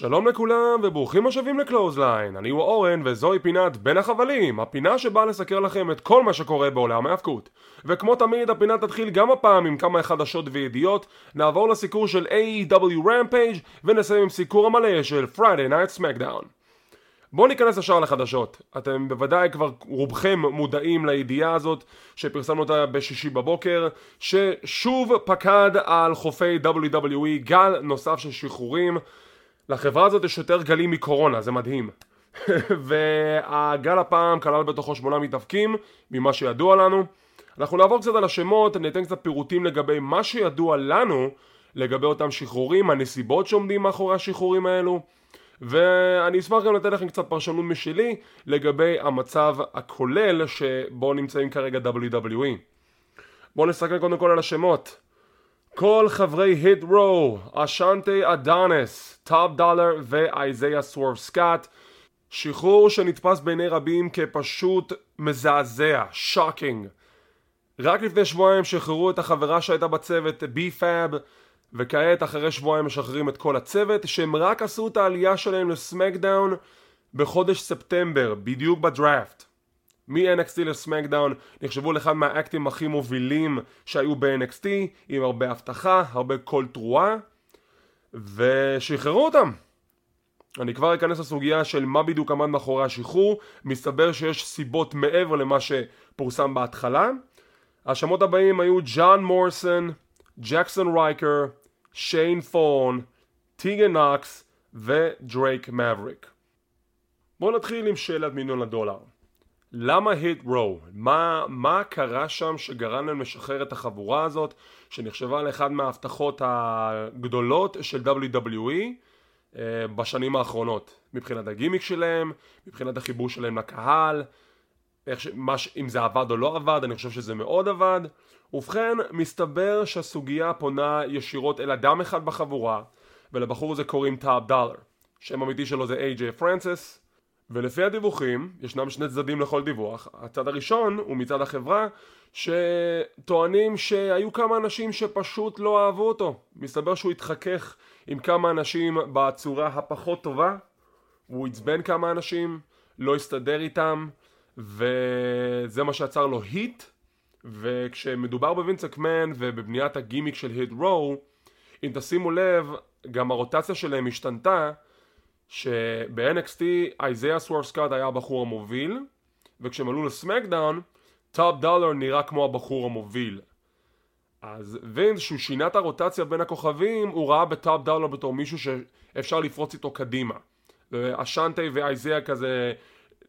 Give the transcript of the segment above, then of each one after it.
שלום לכולם וברוכים השבים לקלוזליין, אני הוא אורן וזוהי פינת בין החבלים, הפינה שבאה לסקר לכם את כל מה שקורה בעולם ההאבקות. וכמו תמיד הפינה תתחיל גם הפעם עם כמה חדשות וידיעות, נעבור לסיקור של AEW Rampage ונסיים עם סיקור המלא של Friday Night Smackdown. בואו ניכנס ישר לחדשות. אתם בוודאי כבר רובכם מודעים לידיעה הזאת שפרסמנו אותה בשישי בבוקר ששוב פקד על חופי WWE גל נוסף של שחרורים לחברה הזאת יש יותר גלים מקורונה, זה מדהים. והגל הפעם כלל בתוכו שמונה מתאבקים, ממה שידוע לנו. אנחנו נעבור קצת על השמות, אני אתן קצת פירוטים לגבי מה שידוע לנו לגבי אותם שחרורים, הנסיבות שעומדים מאחורי השחרורים האלו. ואני אשמח גם לתת לכם קצת פרשנות משלי לגבי המצב הכולל שבו נמצאים כרגע WWE. בואו נסתכל קודם כל על השמות. כל חברי Hit Row, אשנטי אדוניס, טופ דולה ואייזיה סוורף סקוט שחרור שנתפס בעיני רבים כפשוט מזעזע, shocking. רק לפני שבועיים שחררו את החברה שהייתה בצוות בי-פאב וכעת אחרי שבועיים משחררים את כל הצוות שהם רק עשו את העלייה שלהם לסמקדאון בחודש ספטמבר, בדיוק בדראפט. מ-NXT לסמקדאון נחשבו לאחד מהאקטים הכי מובילים שהיו ב-NXT עם הרבה הבטחה, הרבה קול תרועה ושחררו אותם. אני כבר אכנס לסוגיה של מה בדיוק עמד מאחורי השחרור. מסתבר שיש סיבות מעבר למה שפורסם בהתחלה. השמות הבאים היו ג'ון מוריסון, ג'קסון רייקר, שיין ת'ורן, טיגן נוקס ודרייק מאבריק בואו נתחיל עם שאלת מיליון הדולר למה היט רו? מה, מה קרה שם שגרם להם לשחרר את החבורה הזאת שנחשבה לאחד מההבטחות הגדולות של WWE אה, בשנים האחרונות מבחינת הגימיק שלהם, מבחינת החיבור שלהם לקהל ש... מה. אם זה עבד או לא עבד, אני חושב שזה מאוד עבד ובכן, מסתבר שהסוגיה פונה ישירות אל אדם אחד בחבורה ולבחור הזה קוראים טופ דולה שם אמיתי שלו זה איי-ג'יי פרנסיס ולפי הדיווחים, ישנם שני צדדים לכל דיווח. הצד הראשון הוא מצד החברה שטוענים שהיו כמה אנשים שפשוט לא אהבו אותו. מסתבר שהוא התחכך עם כמה אנשים בצורה הפחות טובה, הוא עצבן כמה אנשים, לא הסתדר איתם, וזה מה שיצר לו heat, וכשמדובר בווינס מקמן ובבניית הגימיק של Hit Row, אם תשימו לב, גם הרוטציה שלהם השתנתה שב-NXT אייזיה סוורף סקוט היה הבחור המוביל וכשהם עלו לסמקדאון טופ דולה נראה כמו הבחור המוביל. אז וינס שהוא שינה את הרוטציה בין הכוכבים הוא ראה בטופ דולה בתור מישהו שאפשר לפרוץ איתו קדימה. אשנטי ואייזיה כזה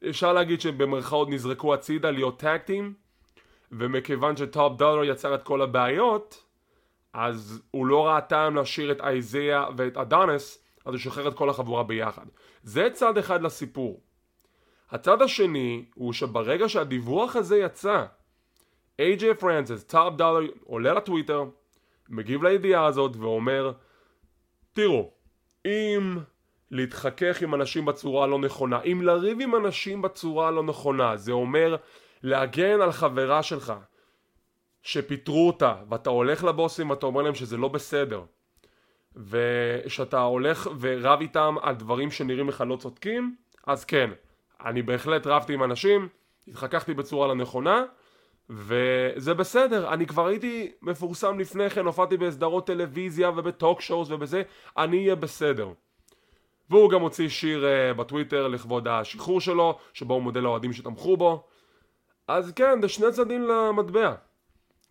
אפשר להגיד שבמרכאות נזרקו הצידה להיות tag team ומכיוון שטופ דולה יצר את כל הבעיות אז הוא לא ראה טעם להשאיר את אייזיה ואת אדוניס אז הוא שחרר את כל החבורה ביחד. זה צד אחד לסיפור. הצד השני הוא שברגע שהדיווח הזה יצא, איי-ג'יי פרנסיס, טופ דולה, עולה לטוויטר, מגיב לידיעה הזאת ואומר תראו, אם להתחכך עם אנשים בצורה לא נכונה, אם לריב עם אנשים בצורה לא נכונה, זה אומר להגן על חברה שלך שפיטרו אותה ואתה הולך לבוסים ואתה אומר להם שזה לא בסדר ושאתה הולך ורב איתם על דברים שנראים לך לא צודקים, אז כן, אני בהחלט רבתי עם אנשים, התחככתי בצורה לא נכונה, וזה בסדר, אני כבר הייתי מפורסם לפני כן, הופעתי בסדרות טלוויזיה ובטוק שואוס ובזה, אני אהיה בסדר. והוא גם הוציא שיר uh, בטוויטר לכבוד השחרור שלו, שבו הוא מודה לאוהדים שתמכו בו. אז כן, זה שני צדדים למטבע.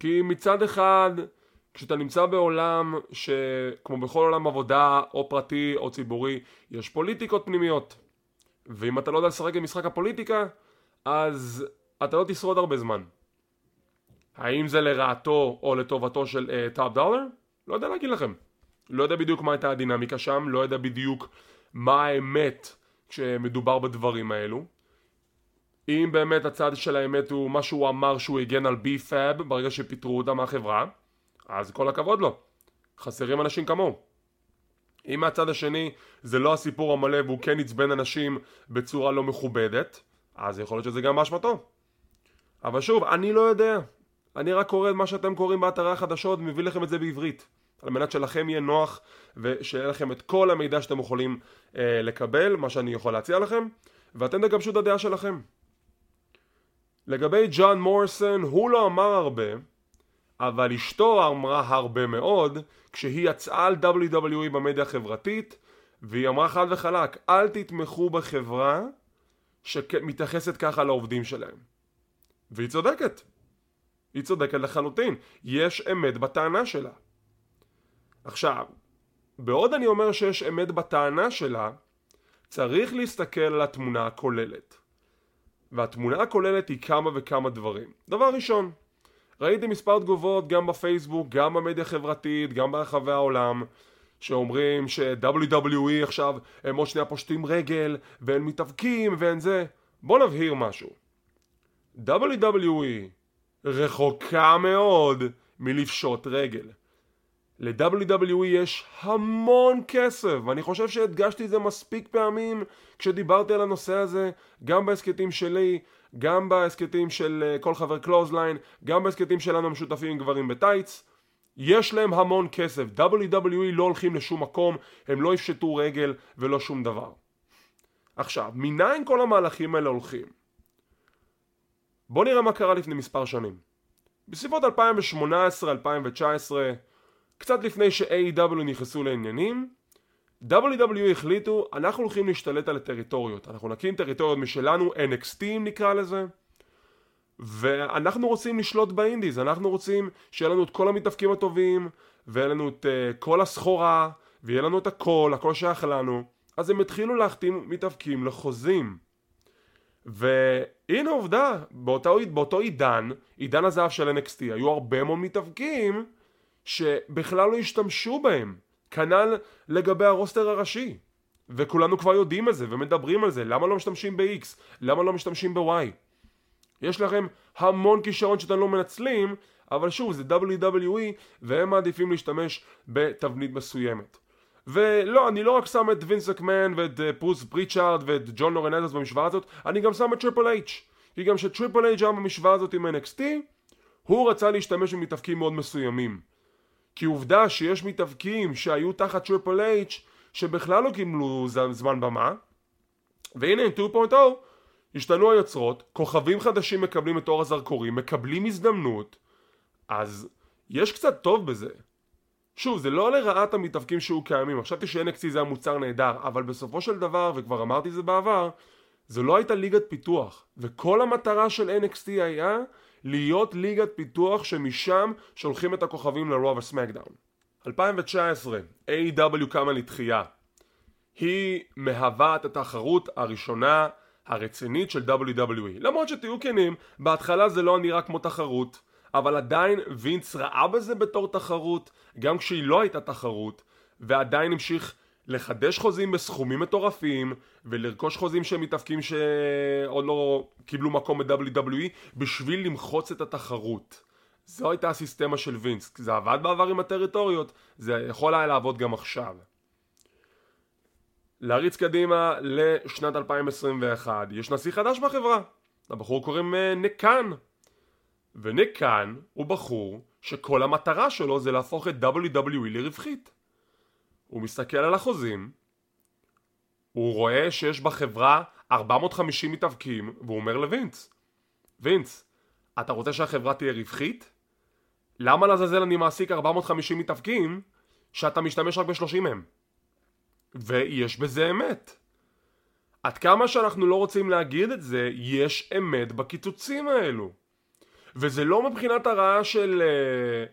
כי מצד אחד... כשאתה נמצא בעולם שכמו בכל עולם עבודה או פרטי או ציבורי יש פוליטיקות פנימיות. ואם אתה לא יודע לשחק עם משחק הפוליטיקה אז אתה לא תשרוד הרבה זמן. האם זה לרעתו או לטובתו של טאפ uh, דולר? לא יודע להגיד לכם. לא יודע בדיוק מה הייתה הדינמיקה שם לא יודע בדיוק מה האמת כשמדובר בדברים האלו. אם באמת הצד של האמת הוא מה שהוא אמר שהוא הגן על בי פאב ברגע שפיטרו אותה מהחברה אז כל הכבוד לו. חסרים אנשים כמוהו. אם מהצד השני זה לא הסיפור המלא והוא כן עצבן אנשים בצורה לא מכובדת, אז יכול להיות שזה גם באשמתו. אבל שוב, אני לא יודע. אני רק קורא את מה שאתם קוראים באתרי החדשות ומביא לכם את זה בעברית. על מנת שלכם יהיה נוח ושיהיה לכם את כל המידע שאתם יכולים אה, לקבל, מה שאני יכול להציע לכם, ואתם תגבשו את הדעה שלכם. לגבי ג'ון מורסון, הוא לא אמר הרבה, אבל אשתו אמרה הרבה מאוד כשהיא יצאה על WWE במדיה החברתית והיא אמרה חד וחלק, אל תתמכו בחברה שמתייחסת ככה לעובדים שלהם. והיא צודקת. היא צודקת לחלוטין. יש אמת בטענה שלה. עכשיו, בעוד אני אומר שיש אמת בטענה שלה, צריך להסתכל על התמונה הכוללת. והתמונה הכוללת היא כמה וכמה דברים. דבר ראשון, ראיתי מספר תגובות גם בפייסבוק, גם במדיה החברתית, גם ברחבי העולם, שאומרים ש-WWE עכשיו הם עוד שנייה פושטים רגל, והם מתאבקים ואין זה. בוא נבהיר משהו. WWE רחוקה מאוד מלפשוט רגל. ל-WWE יש המון כסף, ואני חושב שהדגשתי את זה מספיק פעמים כשדיברתי על הנושא הזה, גם בהסכתים שלי, גם בהסכתים של אה, כל חבר קלוזליין, גם בהסכתים שלנו המשותפים עם גברים בטייץ. יש להם המון כסף, WWE לא הולכים לשום מקום, הם לא יפשטו רגל ולא שום דבר. עכשיו, מניין כל המהלכים האלה הולכים? בואו נראה מה קרה לפני מספר שנים. בסביבות 2018-2019, קצת לפני ש-AEW נכנסו לעניינים, WWE החליטו, אנחנו הולכים להשתלט על הטריטוריות. אנחנו נקים טריטוריות משלנו, NXT נקרא לזה, ואנחנו רוצים לשלוט באינדיז, אנחנו רוצים שיהיה לנו את כל המתאפקים הטובים, ויהיה לנו את uh, כל הסחורה, ויהיה לנו את הכל, הכל שייך לנו. אז הם התחילו להחתים מתאפקים לחוזים. והנה עובדה, באותו, באותו עידן, עידן הזהב של NXT, היו הרבה מאוד מתאבקים שבכלל לא השתמשו בהם. כנ"ל לגבי הרוסטר הראשי. וכולנו כבר יודעים את זה ומדברים על זה, למה לא משתמשים ב-X? למה לא משתמשים ב-Y? יש לכם המון כישרון שאתם לא מנצלים, אבל שוב, זה WWE והם מעדיפים להשתמש בתבנית מסוימת. ולא, אני לא רק שם את וינס מקמן ואת אה, ברוס פריצ'ארד ואת ג'ון לורנייטיס במשוואה הזאת, אני גם שם את טריפל אייץ'. כי גם שטריפל אייץ' היה במשוואה הזאת עם NXT, הוא רצה להשתמש במתאבקים מאוד מסוימים. כי עובדה שיש מתאבקים שהיו תחת טריפל אייץ' שבכלל לא קיבלו זמן במה, והנה עם 2.0 השתנו היוצרות, כוכבים חדשים מקבלים את אור הזרקורים, מקבלים הזדמנות, אז יש קצת טוב בזה. שוב, זה לא לרעת המתאבקים שהיו קיימים, חשבתי ש-NXT זה המוצר נהדר, אבל בסופו של דבר, וכבר אמרתי זה בעבר, זו לא הייתה ליגת פיתוח, וכל המטרה של NXT היה להיות ליגת פיתוח שמשם שולחים את הכוכבים לרוב וסמקדאון. 2019, AEW קמה לתחייה. היא מהווה את התחרות הראשונה הרצינית של WWE. למרות שתהיו כנים, בהתחלה זה לא נראה כמו תחרות, אבל עדיין וינץ ראה בזה בתור תחרות, גם כשהיא לא הייתה תחרות, ועדיין המשיך לחדש חוזים בסכומים מטורפים ולרכוש חוזים שהם מתאפקים שעוד לא קיבלו מקום ב-WWE בשביל למחוץ את התחרות. זו הייתה הסיסטמה של וינס, זה עבד בעבר עם הטריטוריות, זה יכול היה לעבוד גם עכשיו. להריץ קדימה לשנת 2021, יש נשיא חדש בחברה, לבחור קוראים אה, נקן. ונקן הוא בחור שכל המטרה שלו זה להפוך את WWE לרווחית. הוא מסתכל על החוזים, הוא רואה שיש בחברה 450 מתאבקים, והוא אומר לווינץ, וינץ, אתה רוצה שהחברה תהיה רווחית? למה לעזאזל אני מעסיק 450 מתאבקים שאתה משתמש רק ב-30 מהם? ויש בזה אמת. עד כמה שאנחנו לא רוצים להגיד את זה, יש אמת בקיצוצים האלו. וזה לא מבחינת הרעה של... אה,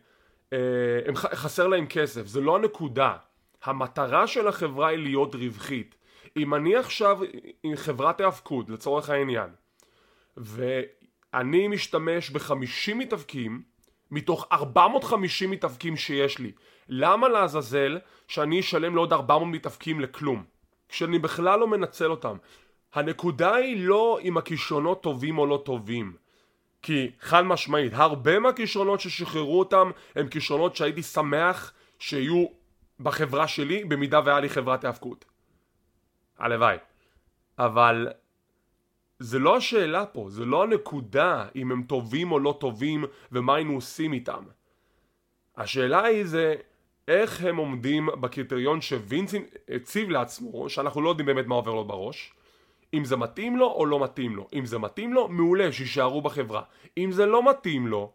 אה, חסר להם כסף, זה לא הנקודה. המטרה של החברה היא להיות רווחית. אם אני עכשיו עם חברת היאבקות לצורך העניין ואני משתמש ב-50 מתאבקים מתוך 450 מתאבקים שיש לי למה לעזאזל שאני אשלם לעוד 400 מתאבקים לכלום? כשאני בכלל לא מנצל אותם. הנקודה היא לא אם הכישרונות טובים או לא טובים. כי חד משמעית הרבה מהכישרונות ששחררו אותם הם כישרונות שהייתי שמח שיהיו בחברה שלי במידה והיה לי חברת היאבקות. הלוואי. אבל זה לא השאלה פה, זה לא הנקודה אם הם טובים או לא טובים ומה היינו עושים איתם. השאלה היא זה איך הם עומדים בקריטריון שווינס הציב לעצמו, שאנחנו לא יודעים באמת מה עובר לו בראש, אם זה מתאים לו או לא מתאים לו. אם זה מתאים לו, מעולה, שיישארו בחברה. אם זה לא מתאים לו,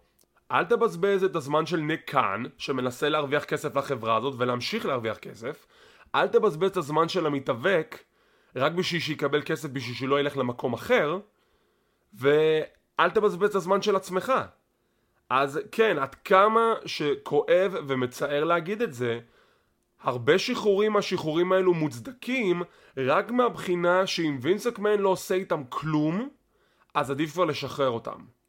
אל תבזבז את הזמן של ניק קאן, שמנסה להרוויח כסף לחברה הזאת ולהמשיך להרוויח כסף. אל תבזבז את הזמן של המתאבק, רק בשביל שיקבל כסף בשביל שלא ילך למקום אחר, ואל תבזבז את הזמן של עצמך. אז כן, עד כמה שכואב ומצער להגיד את זה, הרבה שחרורים מהשחרורים האלו מוצדקים רק מהבחינה שאם וינסקמן לא עושה איתם כלום, אז עדיף כבר לשחרר אותם.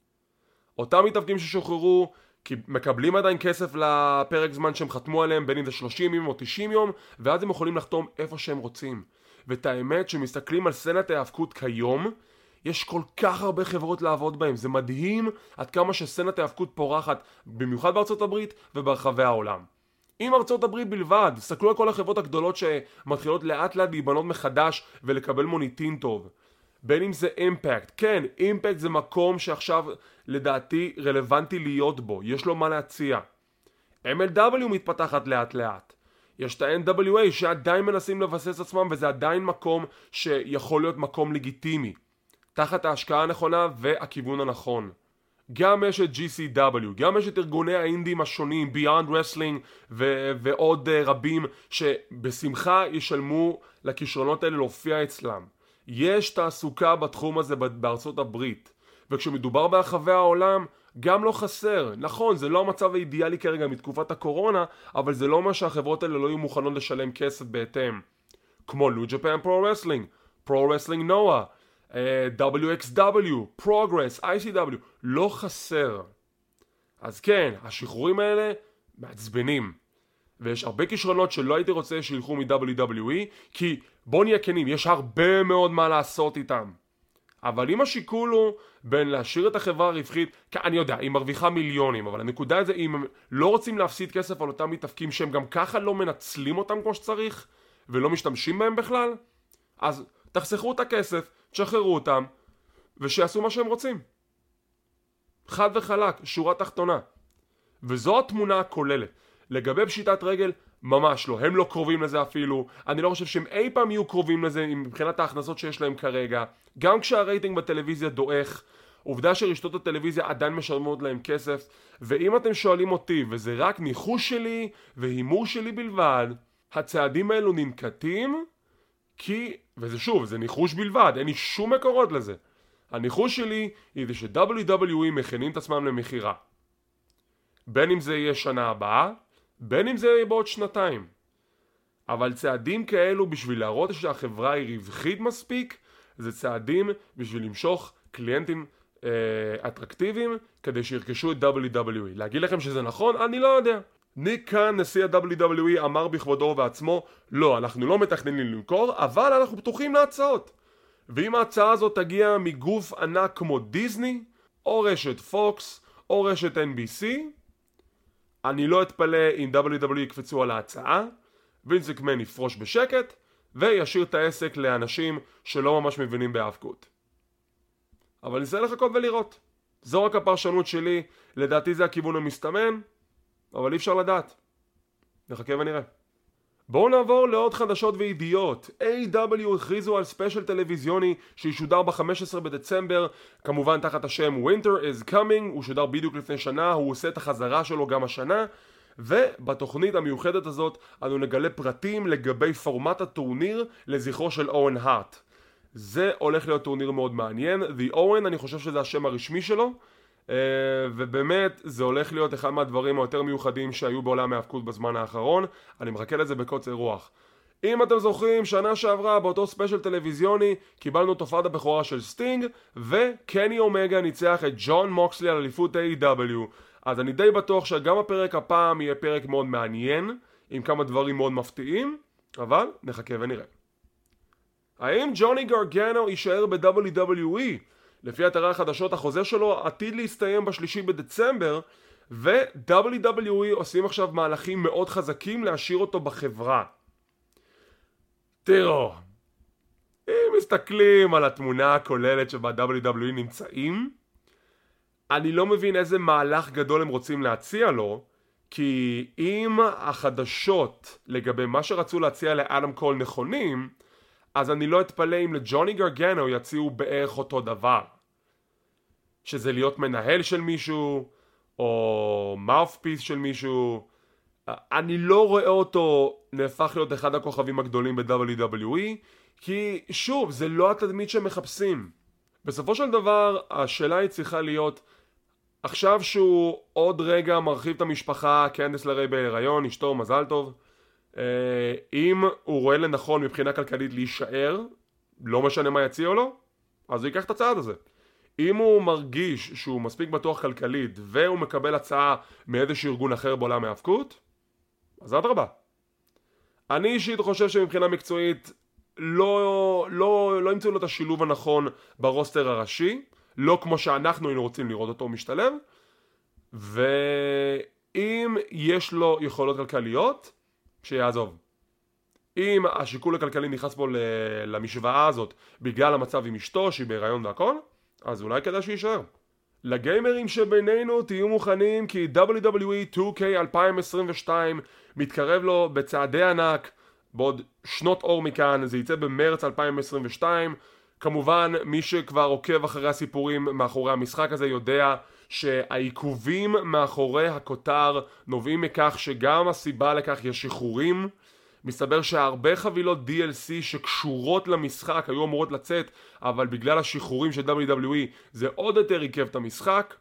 אותם מתאבקים ששוחררו כי מקבלים עדיין כסף לפרק זמן שהם חתמו עליהם בין אם זה 30 יום או 90 יום ואז הם יכולים לחתום איפה שהם רוצים. ואת האמת שמסתכלים על סצנת ההאבקות כיום יש כל כך הרבה חברות לעבוד בהם. זה מדהים עד כמה שסצנת ההאבקות פורחת במיוחד בארצות הברית וברחבי העולם. עם ארצות הברית בלבד, תסתכלו על כל החברות הגדולות שמתחילות לאט לאט להיבנות מחדש ולקבל מוניטין טוב בין אם זה אימפקט, כן, אימפקט זה מקום שעכשיו לדעתי רלוונטי להיות בו, יש לו מה להציע. MLW מתפתחת לאט לאט. יש את ה-NWA שעדיין מנסים לבסס עצמם וזה עדיין מקום שיכול להיות מקום לגיטימי. תחת ההשקעה הנכונה והכיוון הנכון. גם יש את GCW, גם יש את ארגוני האינדים השונים, Beyond Wrestling ו- ועוד uh, רבים שבשמחה ישלמו לכישרונות האלה להופיע אצלם. יש תעסוקה בתחום הזה בארצות הברית וכשמדובר ברחבי העולם גם לא חסר. נכון, זה לא המצב האידיאלי כרגע מתקופת הקורונה, אבל זה לא אומר שהחברות האלה לא יהיו מוכנות לשלם כסף בהתאם. כמו New Japan Pro Wrestling, Pro Wrestling NOAA, uh, WXW, Progress, ICW, לא חסר. אז כן, השחרורים האלה מעצבנים. ויש הרבה כישרונות שלא הייתי רוצה שילכו מ-WWE, כי בוא נהיה כנים, יש הרבה מאוד מה לעשות איתם. אבל אם השיקול הוא בין להשאיר את החברה הרווחית, אני יודע, היא מרוויחה מיליונים, אבל הנקודה זה אם הם לא רוצים להפסיד כסף על אותם מתאפקים שהם גם ככה לא מנצלים אותם כמו שצריך, ולא משתמשים בהם בכלל, אז תחסכו את הכסף, תשחררו אותם, ושיעשו מה שהם רוצים. חד וחלק, שורה תחתונה. וזו התמונה הכוללת. לגבי פשיטת רגל, ממש לא, הם לא קרובים לזה אפילו, אני לא חושב שהם אי פעם יהיו קרובים לזה מבחינת ההכנסות שיש להם כרגע, גם כשהרייטינג בטלוויזיה דועך, עובדה שרשתות הטלוויזיה עדיין משלמות להם כסף, ואם אתם שואלים אותי, וזה רק ניחוש שלי והימור שלי בלבד, הצעדים האלו ננקטים כי, וזה שוב, זה ניחוש בלבד, אין לי שום מקורות לזה. הניחוש שלי היא זה ש-WWE מכינים את עצמם למכירה. בין אם זה יהיה שנה הבאה, בין אם זה יהיה בעוד שנתיים. אבל צעדים כאלו בשביל להראות שהחברה היא רווחית מספיק, זה צעדים בשביל למשוך קליינטים אה, אטרקטיביים כדי שירכשו את WWE. להגיד לכם שזה נכון? אני לא יודע. ניק קאן, נשיא ה-WWE, אמר בכבודו ובעצמו, לא, אנחנו לא מתכננים למכור, אבל אנחנו פתוחים להצעות. ואם ההצעה הזאת תגיע מגוף ענק כמו דיסני, או רשת פוקס, או רשת NBC, אני לא אתפלא אם WWE יקפצו על ההצעה, וינס מקמן יפרוש בשקט, וישאיר את העסק לאנשים שלא ממש מבינים בהאבקות. אבל ננסה לחכות ולראות. זו רק הפרשנות שלי, לדעתי זה הכיוון המסתמן, אבל אי אפשר לדעת. נחכה ונראה. בואו נעבור לעוד חדשות וידיעות. AEW הכריזו על ספיישל טלוויזיוני שישודר ב-15 בדצמבר, כמובן תחת השם Winter is Coming, הוא שודר בדיוק לפני שנה, הוא עושה את החזרה שלו גם השנה, ובתוכנית המיוחדת הזאת אנו נגלה פרטים לגבי פורמט הטורניר לזכרו של אוון הארט. זה הולך להיות טורניר מאוד מעניין, The Owen אני חושב שזה השם הרשמי שלו, ובאמת זה הולך להיות אחד מהדברים היותר מיוחדים שהיו בעולם ההאבקות בזמן האחרון. אני מחכה לזה בקוצר רוח. אם אתם זוכרים שנה שעברה באותו ספיישל טלוויזיוני קיבלנו הופעת הבכורה של סטינג וקני אומגה ניצח את ג'ון מוקסלי על אליפות A.W אז אני די בטוח שגם הפרק הפעם יהיה פרק מאוד מעניין עם כמה דברים מאוד מפתיעים אבל נחכה ונראה. האם ג'וני גרגנו יישאר ב-WWE? לפי אתרי החדשות החוזה שלו עתיד להסתיים בשלישי בדצמבר ו-WWE עושים עכשיו מהלכים מאוד חזקים להשאיר אותו בחברה. תראו, אם מסתכלים על התמונה הכוללת שבה WWE נמצאים, אני לא מבין איזה מהלך גדול הם רוצים להציע לו, כי אם החדשות לגבי מה שרצו להציע לאדם קול נכונים, אז אני לא אתפלא אם לג'וני גרגנו יציעו בערך אותו דבר. שזה להיות מנהל של מישהו, או מאופפיס של מישהו. אני לא רואה אותו נהפך להיות אחד הכוכבים הגדולים ב-WWE, כי שוב, זה לא התדמית שמחפשים. בסופו של דבר, השאלה היא צריכה להיות, עכשיו שהוא עוד רגע מרחיב את המשפחה, קנדס לרי בהיריון, אשתו מזל טוב, אם הוא רואה לנכון מבחינה כלכלית להישאר, לא משנה מה יציעו לו, אז הוא ייקח את הצעד הזה. אם הוא מרגיש שהוא מספיק בטוח כלכלית והוא מקבל הצעה מאיזשהו ארגון אחר בעולם ההאבקות, אז אדרבה. אני אישית חושב שמבחינה מקצועית לא, לא, לא ימצאו לו את השילוב הנכון ברוסטר הראשי, לא כמו שאנחנו היינו רוצים לראות אותו משתלב, ואם יש לו יכולות כלכליות, שיעזוב. אם השיקול הכלכלי נכנס פה למשוואה הזאת בגלל המצב עם אשתו שהיא בהיריון והכל, אז אולי כדאי שיישאר. לגיימרים שבינינו תהיו מוכנים כי WWE 2K 2022 מתקרב לו בצעדי ענק בעוד שנות אור מכאן, זה יצא במרץ 2022 כמובן מי שכבר עוקב אחרי הסיפורים מאחורי המשחק הזה יודע שהעיכובים מאחורי הכותר נובעים מכך שגם הסיבה לכך יש שחרורים. מסתבר שהרבה חבילות DLC שקשורות למשחק היו אמורות לצאת אבל בגלל השחרורים של WWE זה עוד יותר עיכב את המשחק.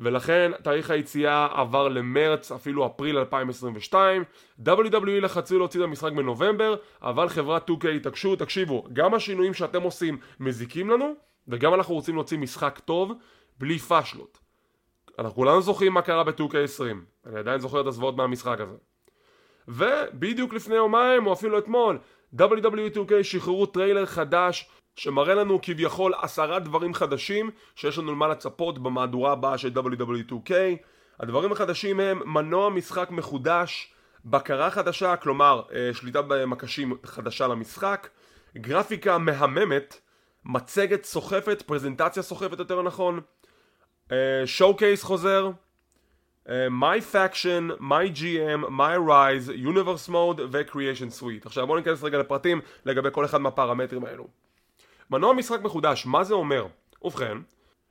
ולכן תאריך היציאה עבר למרץ אפילו אפריל 2022 WWE לחצו להוציא את המשחק בנובמבר אבל חברת 2K התעקשו תקשיבו גם השינויים שאתם עושים מזיקים לנו וגם אנחנו רוצים להוציא משחק טוב בלי פאשלות אנחנו כולנו זוכרים מה קרה ב-2K20 אני עדיין זוכר את הזוועות מהמשחק הזה. ובדיוק לפני יומיים או אפילו אתמול WWE2K שחררו טריילר חדש שמראה לנו כביכול עשרה דברים חדשים שיש לנו למה לצפות במהדורה הבאה של WWE2K הדברים החדשים הם מנוע משחק מחודש, בקרה חדשה, כלומר אה, שליטה במקשים חדשה למשחק, גרפיקה מהממת, מצגת סוחפת, פרזנטציה סוחפת יותר נכון, show אה, case חוזר, אה, My Faction, My GM, My Rise, Universe Mode ו-Creation Suite. עכשיו בואו ניכנס רגע לפרטים לגבי כל אחד מהפרמטרים האלו. מנוע משחק מחודש, מה זה אומר? ובכן,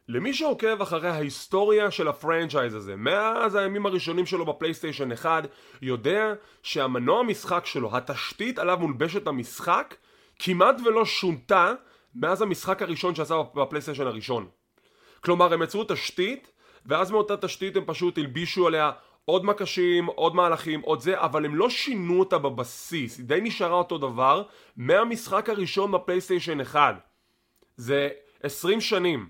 למי שעוקב אחרי ההיסטוריה של הפרנצ'ייז הזה מאז הימים הראשונים שלו בפלייסטיישן 1 יודע שהמנוע משחק שלו, התשתית עליו מולבשת המשחק כמעט ולא שונתה מאז המשחק הראשון שעשה בפלייסטיישן הראשון כלומר הם יצרו תשתית ואז מאותה תשתית הם פשוט הלבישו עליה עוד מקשים, עוד מהלכים, עוד זה, אבל הם לא שינו אותה בבסיס, היא די נשארה אותו דבר מהמשחק הראשון בפלייסטיישן 1 זה 20 שנים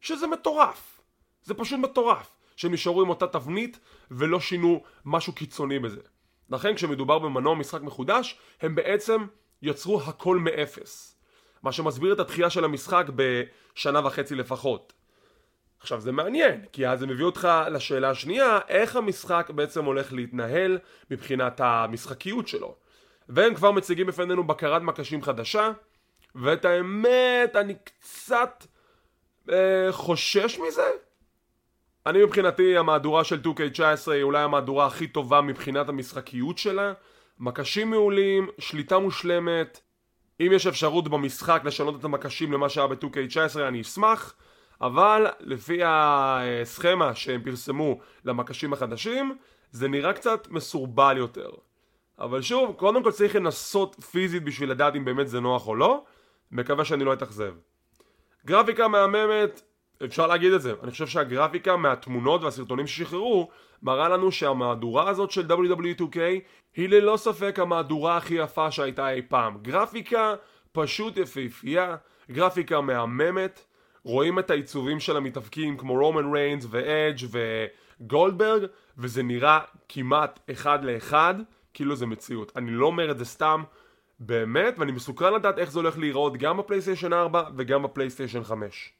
שזה מטורף. זה פשוט מטורף שהם נשארו עם אותה תבנית ולא שינו משהו קיצוני בזה. לכן כשמדובר במנוע משחק מחודש הם בעצם יצרו הכל מאפס מה שמסביר את התחייה של המשחק בשנה וחצי לפחות עכשיו זה מעניין, כי אז זה מביא אותך לשאלה השנייה, איך המשחק בעצם הולך להתנהל מבחינת המשחקיות שלו. והם כבר מציגים בפנינו בקרת מקשים חדשה, ואת האמת, אני קצת אה, חושש מזה. אני מבחינתי, המהדורה של 2K19 היא אולי המהדורה הכי טובה מבחינת המשחקיות שלה. מקשים מעולים, שליטה מושלמת. אם יש אפשרות במשחק לשנות את המקשים למה שהיה ב-2K19 אני אשמח. אבל לפי הסכמה שהם פרסמו למקשים החדשים זה נראה קצת מסורבל יותר אבל שוב, קודם כל צריך לנסות פיזית בשביל לדעת אם באמת זה נוח או לא מקווה שאני לא אתאכזב גרפיקה מהממת, אפשר להגיד את זה אני חושב שהגרפיקה מהתמונות והסרטונים ששחררו מראה לנו שהמהדורה הזאת של WW2K היא ללא ספק המהדורה הכי יפה שהייתה אי פעם גרפיקה פשוט יפהפייה, גרפיקה מהממת רואים את העיצובים של המתאבקים כמו רומן ריינס ואדג' וגולדברג וזה נראה כמעט אחד לאחד כאילו זה מציאות. אני לא אומר את זה סתם באמת ואני מסוקרן לדעת איך זה הולך להיראות גם בפלייסטיישן 4 וגם בפלייסטיישן 5.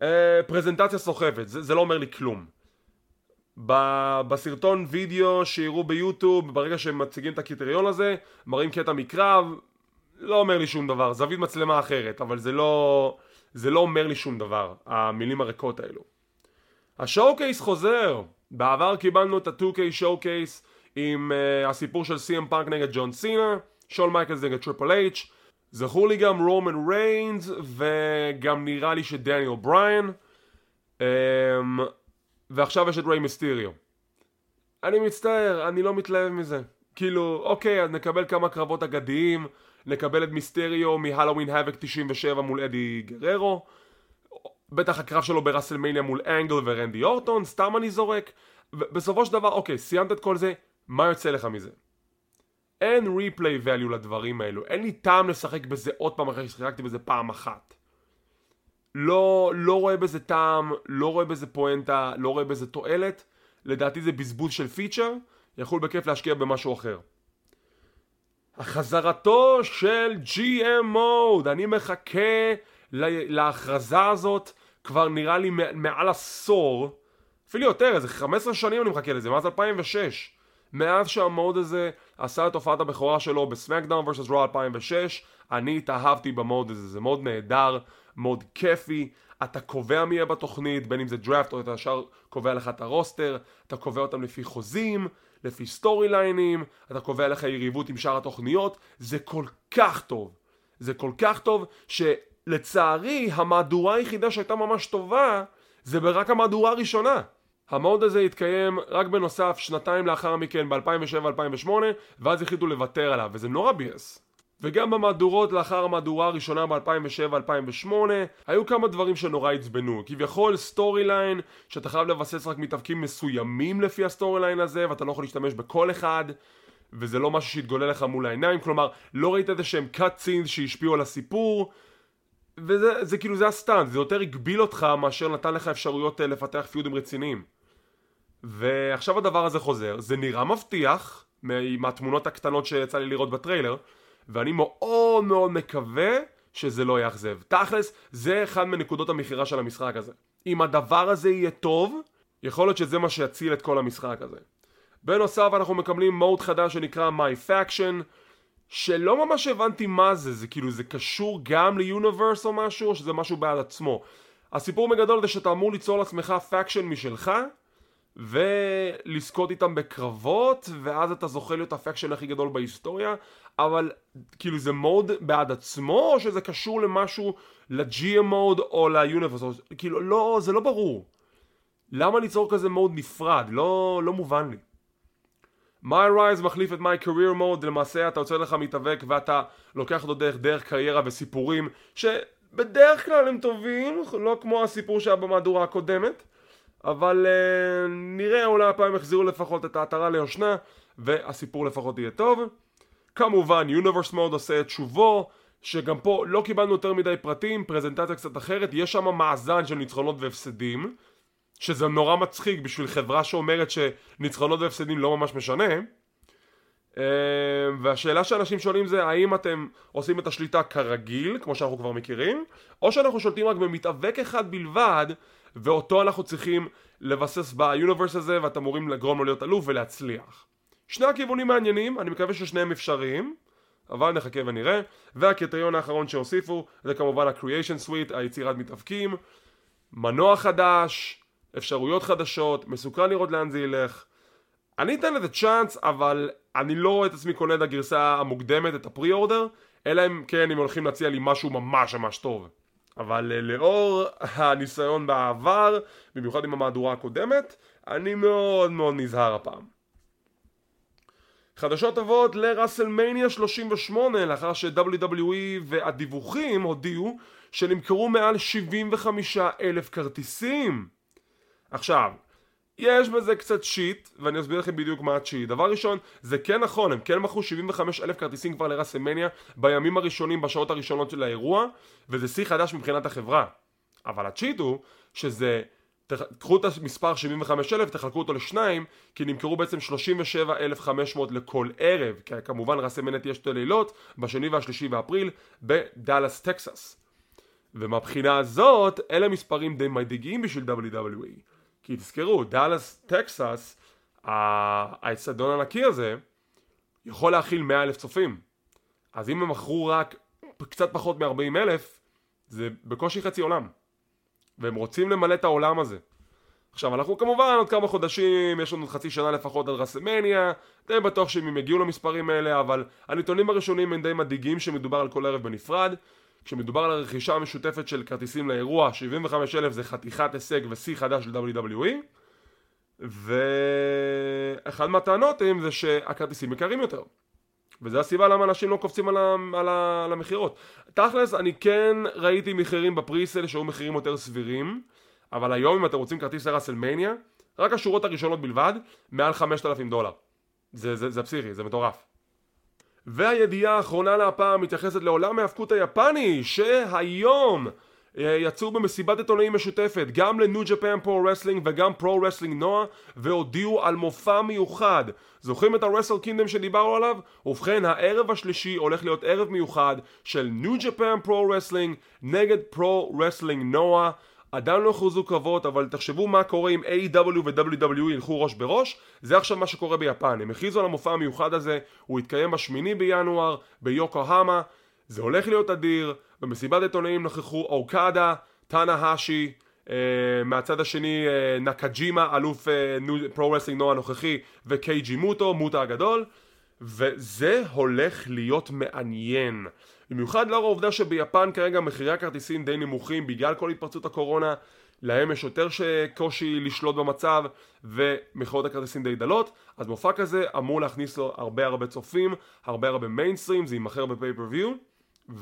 Uh, פרזנטציה סוחפת, זה, זה לא אומר לי כלום. ב- בסרטון וידאו שיראו ביוטיוב ברגע שהם מציגים את הקריטריון הזה מראים קטע מקרב לא אומר לי שום דבר, זווית מצלמה אחרת אבל זה לא... זה לא אומר לי שום דבר, המילים הריקות האלו. ה Showcase חוזר, בעבר קיבלנו את ה-2K Showcase עם uh, הסיפור של CM פאנק נגד ג'ון סינה, שון מייקלס נגד טריפל אייץ', זכור לי גם רומן ריינס וגם נראה לי שדניאל בריין um, ועכשיו יש את ריי מיסטיריו. אני מצטער, אני לא מתלהב מזה. כאילו, אוקיי, אז נקבל כמה קרבות אגדיים, נקבל את מיסטריו מהלואוין האבק 97 מול אדי גררו, בטח הקרב שלו בראסלמניה מול אנגל ורנדי אורטון, סתם אני זורק. בסופו של דבר, אוקיי, סיימת את כל זה, מה יוצא לך מזה? אין ריפליי ואליו לדברים האלו, אין לי טעם לשחק בזה עוד פעם אחרי ששיחקתי בזה פעם אחת. לא, לא רואה בזה טעם, לא רואה בזה פואנטה, לא רואה בזה תועלת. לדעתי זה בזבוז של פיצ'ר, יכול בכיף להשקיע במשהו אחר. החזרתו של GM מוד, אני מחכה להכרזה הזאת כבר נראה לי מעל עשור, אפילו יותר, איזה 15 שנים אני מחכה לזה, מאז 2006. מאז שהמוד הזה עשה את הופעת הבכורה שלו בסמקדאון vs. רו 2006, אני התאהבתי במוד הזה, זה מוד נהדר, מוד כיפי, אתה קובע מי יהיה בתוכנית, בין אם זה דראפט או אתה ישר קובע לך את ה roster, אתה קובע אותם לפי חוזים, לפי סטורי ליינים, אתה קובע לך יריבות עם שאר התוכניות, זה כל כך טוב. זה כל כך טוב שלצערי המהדורה היחידה שהייתה ממש טובה זה רק המהדורה הראשונה. ה mode הזה התקיים רק בנוסף שנתיים לאחר מכן ב-2007-2008 ואז החליטו לוותר עליו וזה נורא ביאס. וגם במהדורות לאחר המהדורה הראשונה ב-2007-2008 היו כמה דברים שנורא עצבנו. כביכול storyline שאתה חייב לבסס רק מתאבקים מסוימים לפי ה storyline הזה ואתה לא יכול להשתמש בכל אחד וזה לא משהו שהתגולל לך מול העיניים. כלומר לא ראית איזה שהם cut scenes שהשפיעו על הסיפור וזה זה כאילו זה הסטאנט. זה יותר הגביל אותך מאשר נתן לך אפשרויות אה, לפתח פיודים רציניים ועכשיו הדבר הזה חוזר זה נראה מבטיח מהתמונות הקטנות שיצא לי לראות בטריילר ואני מאוד מאוד מקווה שזה לא יאכזב. תכלס, זה אחד מנקודות המכירה של המשחק הזה. אם הדבר הזה יהיה טוב, יכול להיות שזה מה שיציל את כל המשחק הזה. בנוסף אנחנו מקבלים mode חדש שנקרא My Faction שלא ממש הבנתי מה זה, זה כאילו זה קשור גם ל Universe או משהו או שזה משהו בעד עצמו. הסיפור בגדול זה שאתה אמור ליצור לעצמך faction משלך ולזכות איתם בקרבות ואז אתה זוכה להיות ה faction הכי גדול בהיסטוריה אבל כאילו זה מוד בעד עצמו או שזה קשור למשהו לג'י מוד או ליוניברס כאילו לא זה לא ברור. למה ליצור כזה מוד נפרד? לא, לא מובן לי. My Rise מחליף את My Career Mode למעשה אתה יוצא לך מתאבק ואתה לוקח אותו דרך דרך קריירה וסיפורים שבדרך כלל הם טובים לא כמו הסיפור שהיה במהדורה הקודמת אבל uh, נראה אולי הפעם יחזירו לפחות את העטרה ליושנה והסיפור לפחות יהיה טוב. כמובן יוניברס מוד עושה את שובו שגם פה לא קיבלנו יותר מדי פרטים, פרזנטציה קצת אחרת, יש שם מאזן של ניצחונות והפסדים שזה נורא מצחיק בשביל חברה שאומרת שניצחונות והפסדים לא ממש משנה. אה, והשאלה שאנשים שואלים זה האם אתם עושים את השליטה כרגיל, כמו שאנחנו כבר מכירים, או שאנחנו שולטים רק במתאבק אחד בלבד ואותו אנחנו צריכים לבסס ביוניברס הזה ואתם אמורים לגרום לו להיות אלוף ולהצליח. שני הכיוונים מעניינים, אני מקווה ששניהם אפשריים, אבל נחכה ונראה. והקריטריון האחרון שהוסיפו זה כמובן ה-Creation Suite, היצירת מתאבקים, מנוע חדש, אפשרויות חדשות, מסוכן לראות לאן זה ילך. אני אתן לזה צ'אנס, אבל אני לא רואה את עצמי קונה את הגרסה המוקדמת, את הפרי אורדר, אלא אם כן הם הולכים להציע לי משהו ממש ממש טוב. אבל אה, לאור הניסיון בעבר, במיוחד עם המהדורה הקודמת, אני מאוד מאוד נזהר הפעם. חדשות טובות לראסלמניה 38 לאחר ש-WWE והדיווחים הודיעו שנמכרו מעל 75 אלף כרטיסים עכשיו יש בזה קצת שיט ואני אסביר לכם בדיוק מה הצ'יט דבר ראשון זה כן נכון הם כן מכרו 75 אלף כרטיסים כבר לראסלמניה בימים הראשונים בשעות הראשונות של האירוע וזה שיא חדש מבחינת החברה. אבל ה cheat הוא שזה קחו את המספר 75,000 ותחלקו אותו לשניים כי נמכרו בעצם 37,500 לכל ערב. כי כמובן רסלמניה יש שתי לילות בשני והשלישי באפריל בדאלאס טקסס. ומבחינה הזאת אלה מספרים די מדאיגים בשביל WWE כי תזכרו דאלאס טקסס האצטדיון הענקי הזה יכול להכיל 100 אלף צופים אז אם הם מכרו רק קצת פחות מ-40 אלף זה בקושי חצי עולם והם רוצים למלא את העולם הזה. עכשיו אנחנו כמובן עוד כמה חודשים, יש לנו עוד חצי שנה לפחות על רסמניה, די בטוח שהם יגיעו למספרים האלה, אבל הנתונים הראשונים הם די מדאיגים שמדובר על כל ערב בנפרד. כשמדובר על הרכישה המשותפת של כרטיסים לאירוע, 75,000 זה חתיכת הישג ושיא חדש של WWE ואחד מהטענות הם זה שהכרטיסים יקרים יותר וזה הסיבה למה אנשים לא קופצים על, ה... על, ה... על המכירות. תכלס, אני כן ראיתי מחירים בפריסל שהיו מחירים יותר סבירים, אבל היום אם אתם רוצים כרטיס לראסלמניה, רק השורות הראשונות בלבד, מעל 5,000 דולר. זה, זה, זה פסיכי, זה מטורף. והידיעה האחרונה להפעם מתייחסת לעולם ההאבקות היפני, שהיום אה, יצאו במסיבת עיתונאים משותפת גם ל New Japan Pro Wrestling וגם Pro Wrestling NOAH והודיעו על מופע מיוחד זוכרים את ה Wrestle Kingdom שדיברנו עליו? ובכן הערב השלישי הולך להיות ערב מיוחד של New Japan Pro Wrestling נגד Pro Wrestling NOAH עדיין לא הוכרזו קרבות אבל תחשבו מה קורה אם AEW ו-WWE ילכו ראש בראש. זה עכשיו מה שקורה ביפן. הם הכריזו על המופע המיוחד הזה הוא יתקיים בשמיני בינואר ביוקוהמה זה הולך להיות אדיר. במסיבת עיתונאים נכחו אוקדה, טאנהאשי Uh, מהצד השני uh, נקג'ימה, אלוף Pro Wrestling NOAH הנוכחי וקייג'י מוטו, מוטה הגדול. וזה הולך להיות מעניין במיוחד לאור העובדה שביפן כרגע מחירי הכרטיסים די נמוכים בגלל כל התפרצות הקורונה להם יש יותר קושי לשלוט במצב ומכירות הכרטיסים די דלות אז מופע כזה אמור להכניס לו הרבה הרבה צופים הרבה הרבה מיינסטרים זה יימכר ב pay-per-view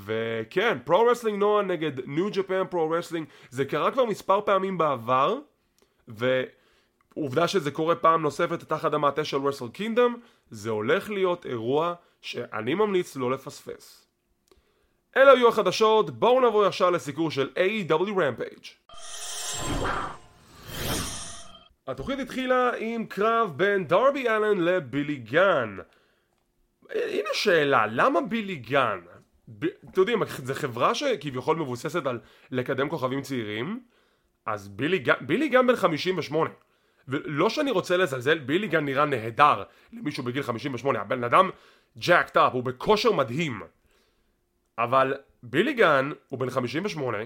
וכן, Pro Wrestling NOAH נגד New Japan Pro Wrestling זה קרה כבר מספר פעמים בעבר ועובדה שזה קורה פעם נוספת תחת המעטה של Wrestle Kingdom זה הולך להיות אירוע שאני ממליץ לא לפספס. אלה היו החדשות, בואו נעבור ישר לסיקור של AEW Rampage. התוכנית התחילה עם קרב בין דרבי אלן לבילי גן. הנה שאלה, למה בילי גן? אתם יודעים, זו חברה שכביכול מבוססת על לקדם כוכבים צעירים, אז בילי, בילי גן בן 58. ולא שאני רוצה לזלזל, בילי גן נראה נהדר למישהו בגיל 58, הבן אדם jacked up, הוא בכושר מדהים. אבל בילי גן הוא בן 58,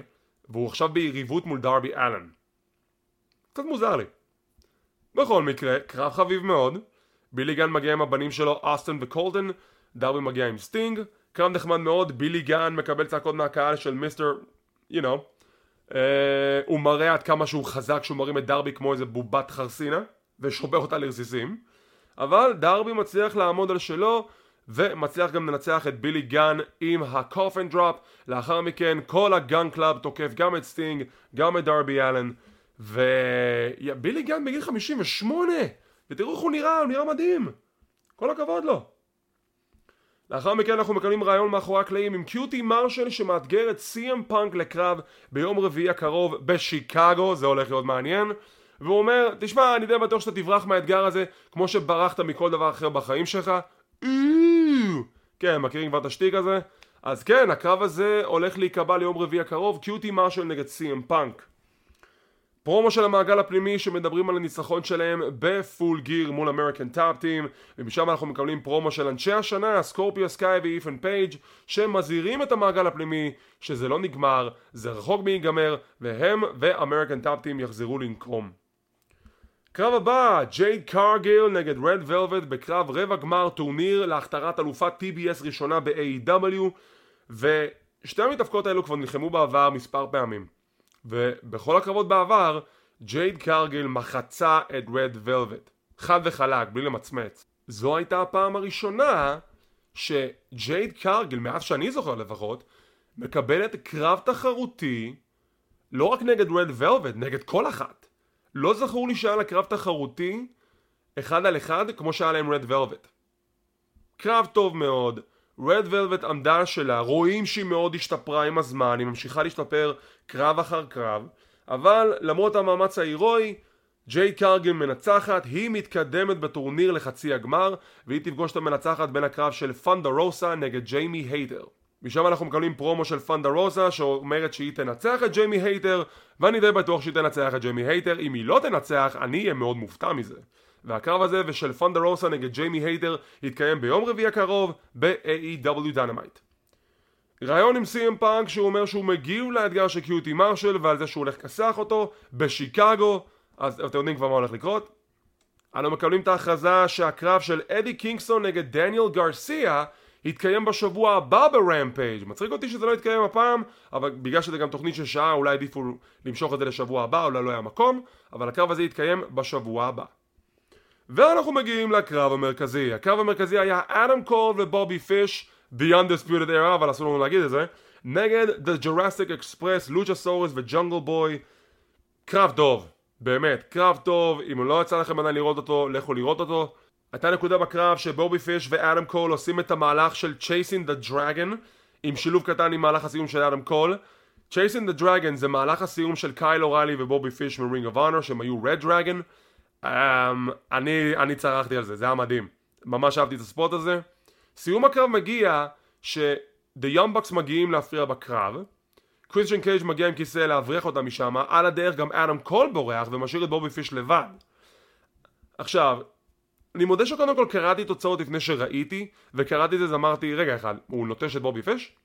והוא עכשיו ביריבות מול דרבי אלן. קצת מוזר לי. בכל מקרה, קרב חביב מאוד. בילי גן מגיע עם הבנים שלו, אוסטין וקולטן, דרבי מגיע עם סטינג, קרב נחמד מאוד, בילי גן מקבל צעקות מהקהל של mister, you know, uh, הוא מראה עד כמה שהוא חזק שהוא מרים את דרבי כמו איזה בובת חרסינה ושובר אותה לרסיסים אבל דרבי מצליח לעמוד על שלו ומצליח גם לנצח את בילי גן עם ה Coffin Drop לאחר מכן כל ה Gunn Club תוקף גם את סטינג גם את דרבי אלן. ובילי גן בגיל 58 ותראו איך הוא נראה, הוא נראה מדהים! כל הכבוד לו! לאחר מכן אנחנו מקבלים רעיון מאחורי הקלעים עם קיוטי מרשל שמאתגר את סי.אם פאנק לקרב ביום רביעי הקרוב בשיקגו, זה הולך להיות מעניין. והוא אומר, תשמע, אני די בטוח שאתה תברח מהאתגר הזה כמו שברחת מכל דבר אחר בחיים שלך כן, מכירים כבר את השטיק הזה? אז כן, הקרב הזה הולך להיקבע ליום רביעי הקרוב, קיוטי מרשל נגד סי.אם פאנק. פרומו של המעגל הפנימי שמדברים על הניצחון שלהם ב Full Gear מול American Top Team ומשם אנחנו מקבלים פרומו של אנשי השנה סקורפיו סקאי ואית'ן פייג' שמזהירים את המעגל הפנימי שזה לא נגמר, זה רחוק מלהיגמר והם ו American Top Team יחזרו לנקום קרב הבא, ג'ייד קרגיל נגד רד ולווט בקרב רבע גמר טורניר להכתרת אלופת TBS ראשונה ב-AEW ושתי המתאבקות האלו כבר נלחמו בעבר מספר פעמים ובכל הקרבות בעבר, ג'ייד קרגיל מחצה את רד ולווט. חד וחלק, בלי למצמץ. זו הייתה הפעם הראשונה שג'ייד קרגיל, מאז שאני זוכר לפחות, מקבלת קרב תחרותי לא רק נגד רד ולווט, נגד כל אחת. לא זכור לי שהיה לה קרב תחרותי אחד על אחד כמו שהיה להם רד ולווט. קרב טוב מאוד, רד ולווט עמדה על שלה, רואים שהיא מאוד השתפרה עם הזמן, היא ממשיכה להשתפר קרב אחר קרב, אבל למרות המאמץ ההירואי, ג'ייד קרגיל מנצחת, היא מתקדמת בטורניר לחצי הגמר, והיא תפגוש את המנצחת בין הקרב של ת'אנדר רוזה נגד ג'יימי הייטר. משם אנחנו מקבלים פרומו של ת'אנדר רוזה שאומרת שהיא תנצח את ג'יימי הייטר ואני די בטוח שהיא תנצח את ג'יימי הייטר אם היא לא תנצח אני אהיה מאוד מופתע מזה והקרב הזה ושל ת'אנדר רוסה נגד ג'יימי הייטר יתקיים ביום רביעי הקרוב ב-AEW Dynamite. ראיון עם סי.אם פאנק שהוא אומר שהוא מגיב לאתגר של קיוטי מרשל ועל זה שהוא הולך לכסח אותו בשיקגו אז אתם יודעים כבר מה הולך לקרות. אנו מקבלים את ההכרזה שהקרב של אדי קינגסון נגד דניאל גרסיה יתקיים בשבוע הבא ב Rampage מצחיק אותי שזה לא יתקיים הפעם אבל בגלל שזה גם תוכנית של שעה אולי עדיפו למשוך את זה לשבוע הבא אולי לא היה מקום אבל הקרב הזה יתקיים בשבוע הבא. ואנחנו מגיעים לקרב המרכזי. הקרב המרכזי היה אדם קול ובובי פיש The Undisputed Era אבל אסור לנו להגיד את זה נגד The Jurassic Express, לוצ'ה סורס וג'ונגל בוי קרב טוב באמת, קרב טוב, אם לא יצא לכם עדיין לראות אותו, לכו לראות אותו. הייתה נקודה בקרב שבובי פיש ואדם קול עושים את המהלך של Chasing the Dragon עם שילוב קטן עם מהלך הסיום של אדם קול. Chasing the Dragon זה מהלך הסיום של קייל אוריילי ובובי פיש מ Ring of Honor שהם היו reDRagon. Um, אני, אני צרחתי על זה, זה היה מדהים. ממש אהבתי את ה spot הזה. סיום הקרב מגיע ש... The Young Bucks מגיעים להפריע בקרב קריסטיאן קייג' מגיע עם כיסא להבריח אותם משם, על הדרך גם אדם קול בורח ומשאיר את בובי פיש לבד. עכשיו, אני מודה שקודם כל קראתי תוצאות לפני שראיתי, וקראתי את זה אז אמרתי, רגע אחד, הוא נוטש את בובי פיש?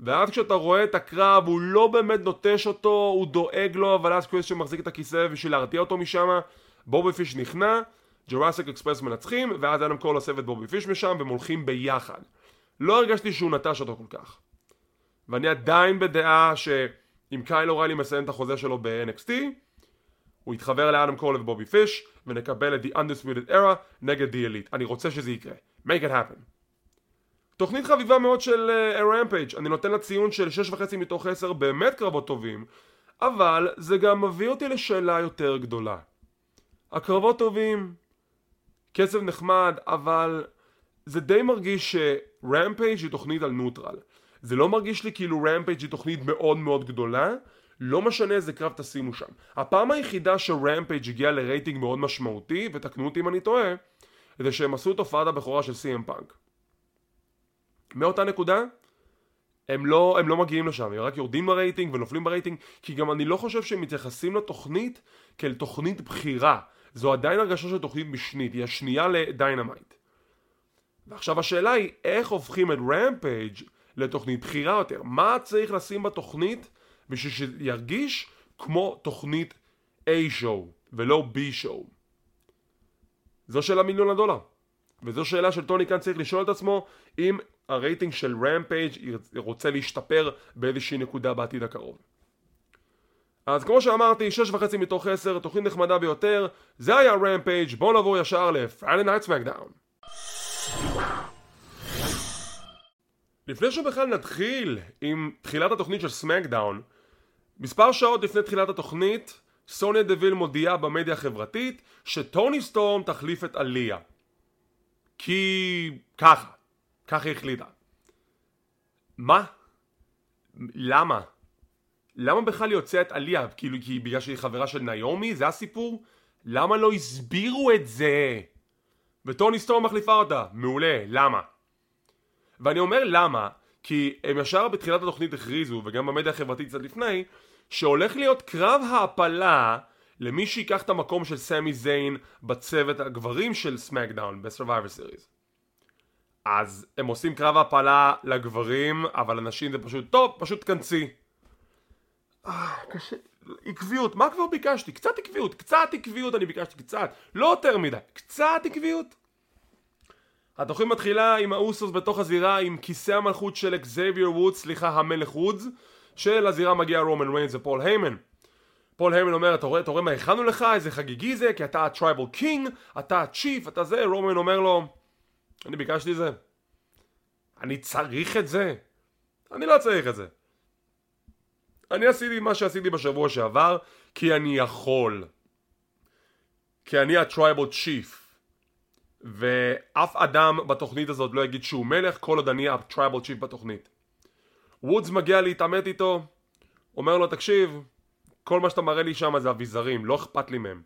ואז כשאתה רואה את הקרב, הוא לא באמת נוטש אותו, הוא דואג לו, אבל אז קריסטיאן מחזיק את הכיסא בשביל להרתיע אותו משם, בובי פיש נכנע, Jurassic Express מנצחים, ואז אדם קול אוסף את בובי פיש משם, והם הולכים ביחד. לא הרגשתי שהוא נטש אותו כל כך. ואני עדיין בדעה שאם קייל אוריילי מסיים את החוזה שלו ב-NXT הוא יתחבר לאדם קול ובובי פיש ונקבל את The Undisputed Era נגד The Elite. אני רוצה שזה יקרה. Make it happen. תוכנית חביבה מאוד של uh, רמפייג' אני נותן לה ציון של 6.5 מתוך 10 באמת קרבות טובים אבל זה גם מביא אותי לשאלה יותר גדולה. הקרבות טובים קצב נחמד אבל זה די מרגיש שרמפייג' היא תוכנית על נוטרל זה לא מרגיש לי כאילו רמפייג' היא תוכנית מאוד מאוד גדולה לא משנה איזה קרב תשימו שם. הפעם היחידה ש Rampage הגיע לרייטינג מאוד משמעותי ותקנו אותי אם אני טועה זה שהם עשו את הופעת הבכורה של סי.אם פאנק מאותה נקודה הם לא, הם לא מגיעים לשם, הם רק יורדים ברייטינג ונופלים ברייטינג כי גם אני לא חושב שהם מתייחסים לתוכנית כאל תוכנית בחירה. זו עדיין הרגשה של תוכנית משנית, היא השנייה ל Dynamite. ועכשיו השאלה היא איך הופכים את Rampage לתוכנית בחירה יותר. מה צריך לשים בתוכנית בשביל שירגיש כמו תוכנית A-show ולא B-show? זו שאלה מיליון הדולר. וזו שאלה של טוני קאן צריך לשאול את עצמו אם הרייטינג של Rampage רוצה להשתפר באיזושהי נקודה בעתיד הקרוב. אז כמו שאמרתי, 6.5 מתוך 10, תוכנית נחמדה ביותר, זה היה Rampage, בואו נעבור ישר ל Friday Night SmackDown. לפני שבכלל נתחיל עם תחילת התוכנית של SmackDown מספר שעות לפני תחילת התוכנית סוניה דוויל מודיעה במדיה החברתית שטוני סטורם תחליף את עליה כי ככה, ככה החליטה מה? למה? למה בכלל יוצא את עליה? כאילו כי בגלל שהיא חברה של ניומי? זה הסיפור? למה לא הסבירו את זה? וטוני סטורם מחליפה אותה, מעולה, למה? ואני אומר למה, כי הם ישר בתחילת התוכנית הכריזו, וגם במדיה החברתית קצת לפני, שהולך להיות קרב העפלה למי שיקח את המקום של סמי זיין בצוות הגברים של סמקדאון סיריס. אז הם עושים קרב העפלה לגברים, אבל לנשים זה פשוט, טוב, פשוט תכנסי. אה, קשה, עקביות, מה כבר ביקשתי? קצת עקביות, קצת עקביות אני ביקשתי, קצת, לא יותר מדי, קצת עקביות. התוכנית מתחילה עם האוסוס בתוך הזירה עם כיסא המלכות של אקזייביר וודס, סליחה המלך וודס שלזירה מגיע רומן ריינס ופול היימן. פול היימן אומר אתה רואה, מה הכנו לך? איזה חגיגי זה כי אתה ה tribal king אתה ה chief אתה זה. רומן אומר לו אני ביקשתי זה. אני צריך את זה. אני לא צריך את זה. אני עשיתי מה שעשיתי בשבוע שעבר כי אני יכול. כי אני ה tribal chief ואף אדם בתוכנית הזאת לא יגיד שהוא מלך כל עוד אני ה tribal chief בתוכנית. וודס מגיע להתעמת איתו, אומר לו תקשיב, כל מה שאתה מראה לי שם זה אביזרים, לא אכפת לי מהם.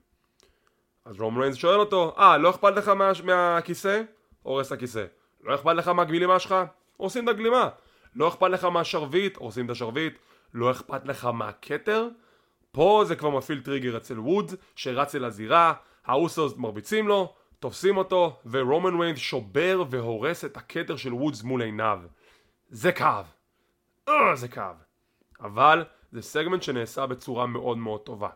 אז רומן ריינס שואל אותו, אה, לא אכפת לך מה, מהכיסא? הורס הכיסא. לא אכפת לך מהגלימה שלך? עושים את הגלימה. לא אכפת לך מהשרביט? עושים את השרביט. לא אכפת לך מהכתר? פה זה כבר מפעיל טריגר אצל וודס, שרץ אל הזירה, האוסוס מרביצים לו, תופסים אותו ורומן ריינס שובר והורס את הכתר של וודס מול עיניו זה כאב אה, זה כאב. אבל זה סגמנט שנעשה בצורה מאוד מאוד טובה.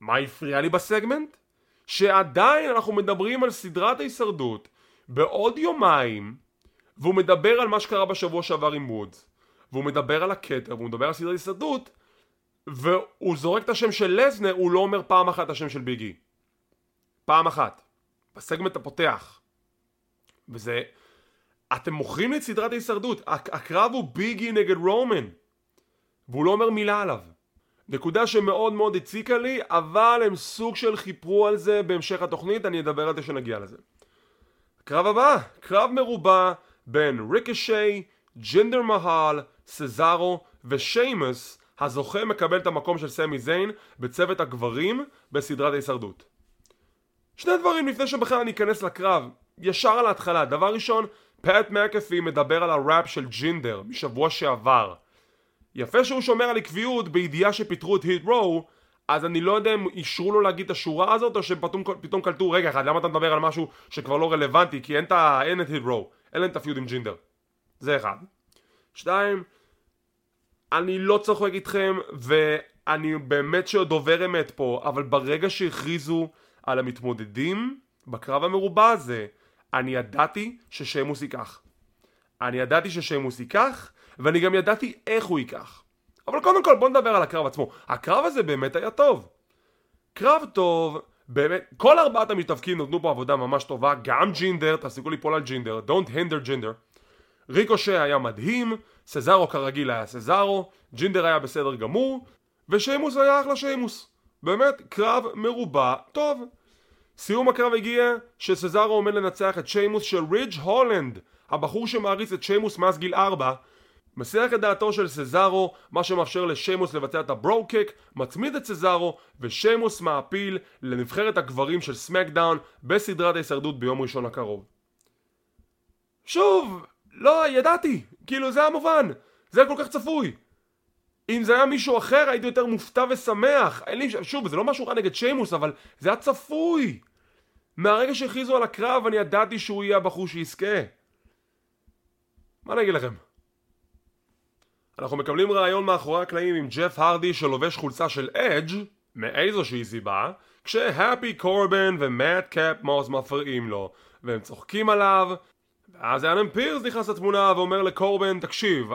מה הפריע לי בסגמנט? שעדיין אנחנו מדברים על סדרת ההישרדות בעוד יומיים והוא מדבר על מה שקרה בשבוע שעבר עם וודס והוא מדבר על הכתר והוא מדבר על סדרת ההישרדות והוא זורק את השם של לזנר הוא לא אומר פעם אחת את השם של ביגי. פעם אחת. בסגמנט הפותח וזה אתם מוכרים לי את סדרת ההישרדות הקרב הוא ביגי נגד רומן והוא לא אומר מילה עליו נקודה שמאוד מאוד הציקה לי, אבל הם סוג של חיפרו על זה בהמשך התוכנית, אני אדבר על זה כשנגיע לזה. קרב הבא, קרב מרובע בין ריקשי, ג'ינדר מהל, סזארו ושיימוס, הזוכה מקבל את המקום של סמי זיין בצוות הגברים בסדרת ההישרדות. שני דברים לפני שבכלל אני אכנס לקרב, ישר על ההתחלה. דבר ראשון, פאט מקאפי מדבר על הראפ של ג'ינדר משבוע שעבר. יפה שהוא שומר על עקביות בידיעה שפיטרו את היט רו אז אני לא יודע אם אישרו לו להגיד את השורה הזאת או שפתאום קלטו רגע אחד למה אתה מדבר על משהו שכבר לא רלוונטי? כי אין, את, אין את היט רו אין להם את הפיוד עם ג'ינדר. זה אחד. שתיים אני לא צוחק איתכם ואני באמת שדובר אמת פה אבל ברגע שהכריזו על המתמודדים בקרב המרובע הזה אני ידעתי ששיימוס ייקח אני ידעתי ששיימוס ייקח ואני גם ידעתי איך הוא ייקח. אבל קודם כל בוא נדבר על הקרב עצמו. הקרב הזה באמת היה טוב. קרב טוב, באמת, כל ארבעת המתאבקים נתנו פה עבודה ממש טובה, גם ג'ינדר, תפסיקו ליפול על ג'ינדר, Don't hinder ג'ינדר. ריקושה היה מדהים, סזארו כרגיל היה סזארו, ג'ינדר היה בסדר גמור, ושיימוס היה אחלה שיימוס. באמת, קרב מרובע טוב. סיום הקרב הגיע שסזארו עומד לנצח את שיימוס שרידג' הולנד, הבחור שמעריץ את שיימוס מאז גיל 4, מסיח את דעתו של סזארו, מה שמאפשר לשיימוס לבצע את ה Brogue Kick, מצמיד את סזארו, ושיימוס מעפיל לנבחרת הגברים של SmackDown בסדרת ההישרדות ביום ראשון הקרוב. שוב, לא, ידעתי, כאילו זה המובן, זה כל כך צפוי. אם זה היה מישהו אחר הייתי יותר מופתע ושמח. לי, שוב, זה לא משהו רע נגד שיימוס, אבל זה היה צפוי. מהרגע שהכריזו על הקרב אני ידעתי שהוא יהיה הבחור שיזכה. מה אני אגיד לכם? אנחנו מקבלים רעיון מאחורי הקלעים עם ג'ף הרדי שלובש חולצה של אדג' מאיזושהי סיבה כשהפי קורבן ומאט קאפ מוס מפריעים לו והם צוחקים עליו ואז אלן פירס נכנס לתמונה ואומר לקורבן תקשיב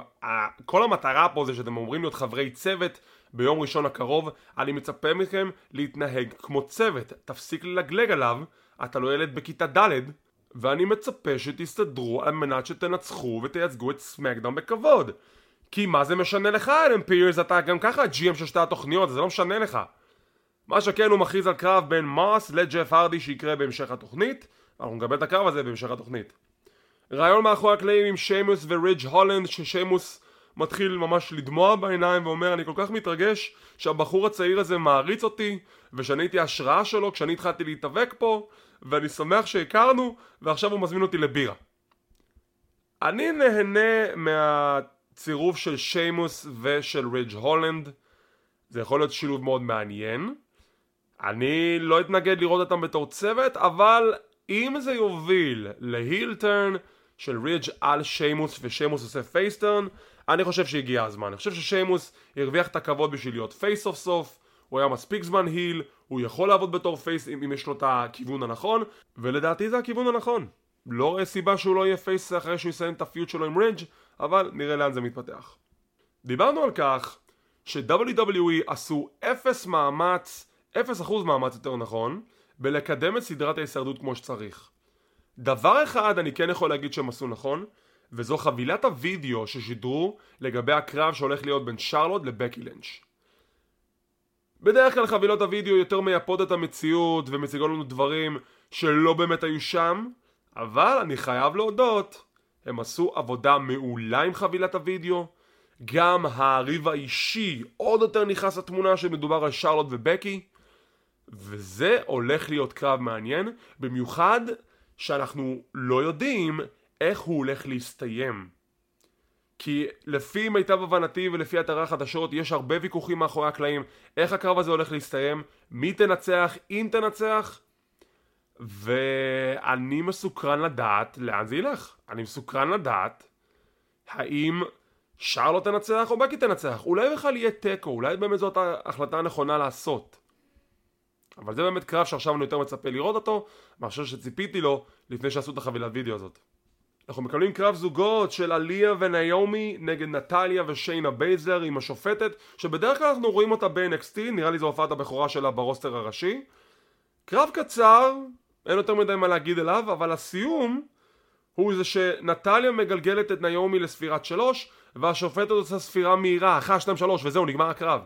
כל המטרה פה זה שאתם אומרים להיות חברי צוות ביום ראשון הקרוב אני מצפה מכם להתנהג כמו צוות תפסיק ללגלג עליו אתה לא ילד בכיתה ד' ואני מצפה שתסתדרו על מנת שתנצחו ותייצגו את סמקדאון בכבוד. כי מה זה משנה לך אלן פירס? אתה גם ככה GM של שתי התוכניות זה לא משנה לך. מה שכן הוא מכריז על קרב בין מוס לג'ף הרדי שיקרה בהמשך התוכנית. אנחנו נקבל את הקרב הזה בהמשך התוכנית. רעיון מאחורי הקלעים עם שיימוס ורידג' הולנד ששיימוס מתחיל ממש לדמוע בעיניים ואומר אני כל כך מתרגש שהבחור הצעיר הזה מעריץ אותי ושאני הייתי השראה שלו כשאני התחלתי להתאבק פה ואני שמח שהכרנו ועכשיו הוא מזמין אותי לבירה. אני נהנה מה... צירוף של שיימוס ושל רידג' הולנד. זה יכול להיות שילוב מאוד מעניין. אני לא אתנגד לראות אותם בתור צוות אבל אם זה יוביל ל heel turn של רידג' על שיימוס ושיימוס עושה face turn אני חושב שהגיע הזמן. אני חושב ששיימוס הרוויח את הכבוד בשביל להיות face סוף סוף הוא היה מספיק זמן heel הוא יכול לעבוד בתור face אם, אם יש לו את הכיוון הנכון ולדעתי זה הכיוון הנכון לא רואה סיבה שהוא לא יהיה face אחרי שהוא יסיים את ה feud שלו עם רידג' אבל נראה לאן זה מתפתח. דיברנו על כך ש-WWE עשו אפס מאמץ, אפס אחוז מאמץ יותר נכון, בלקדם את סדרת ההישרדות כמו שצריך. דבר אחד אני כן יכול להגיד שהם עשו נכון, וזו חבילת הוידאו ששידרו לגבי הקרב שהולך להיות בין שרלוט לבקי לינץ'. בדרך כלל חבילות הוידאו יותר מייפות את המציאות ומציגות לנו דברים שלא באמת היו שם, אבל אני חייב להודות הם עשו עבודה מעולה עם חבילת הוידאו. גם הריב האישי עוד יותר נכנס לתמונה שמדובר על שרלוט ובקי וזה הולך להיות קרב מעניין במיוחד שאנחנו לא יודעים איך הוא הולך להסתיים כי לפי מיטב הבנתי ולפי אתרי החדשות יש הרבה ויכוחים מאחורי הקלעים איך הקרב הזה הולך להסתיים, מי תנצח, אם תנצח ואני מסוקרן לדעת לאן זה ילך. אני מסוקרן לדעת האם שרלוט תנצח או בקי תנצח. אולי בכלל יהיה תיקו, אולי באמת זאת ההחלטה הנכונה לעשות. אבל זה באמת קרב שעכשיו אני יותר מצפה לראות אותו, מאשר שציפיתי לו לפני שעשו את החבילת וידאו הזאת. אנחנו מקבלים קרב זוגות של עליה וניומי נגד נטליה ושיינה בייזלר עם השופטת שבדרך כלל אנחנו רואים אותה ב-NXT, נראה לי זו הופעת הבכורה שלה ב roster הראשי. קרב קצר, אין יותר מדי מה להגיד אליו, אבל הסיום הוא זה שנטליה מגלגלת את ניומי לספירת שלוש והשופטת עושה ספירה מהירה, אחת, שתיים, שלוש וזהו, נגמר הקרב.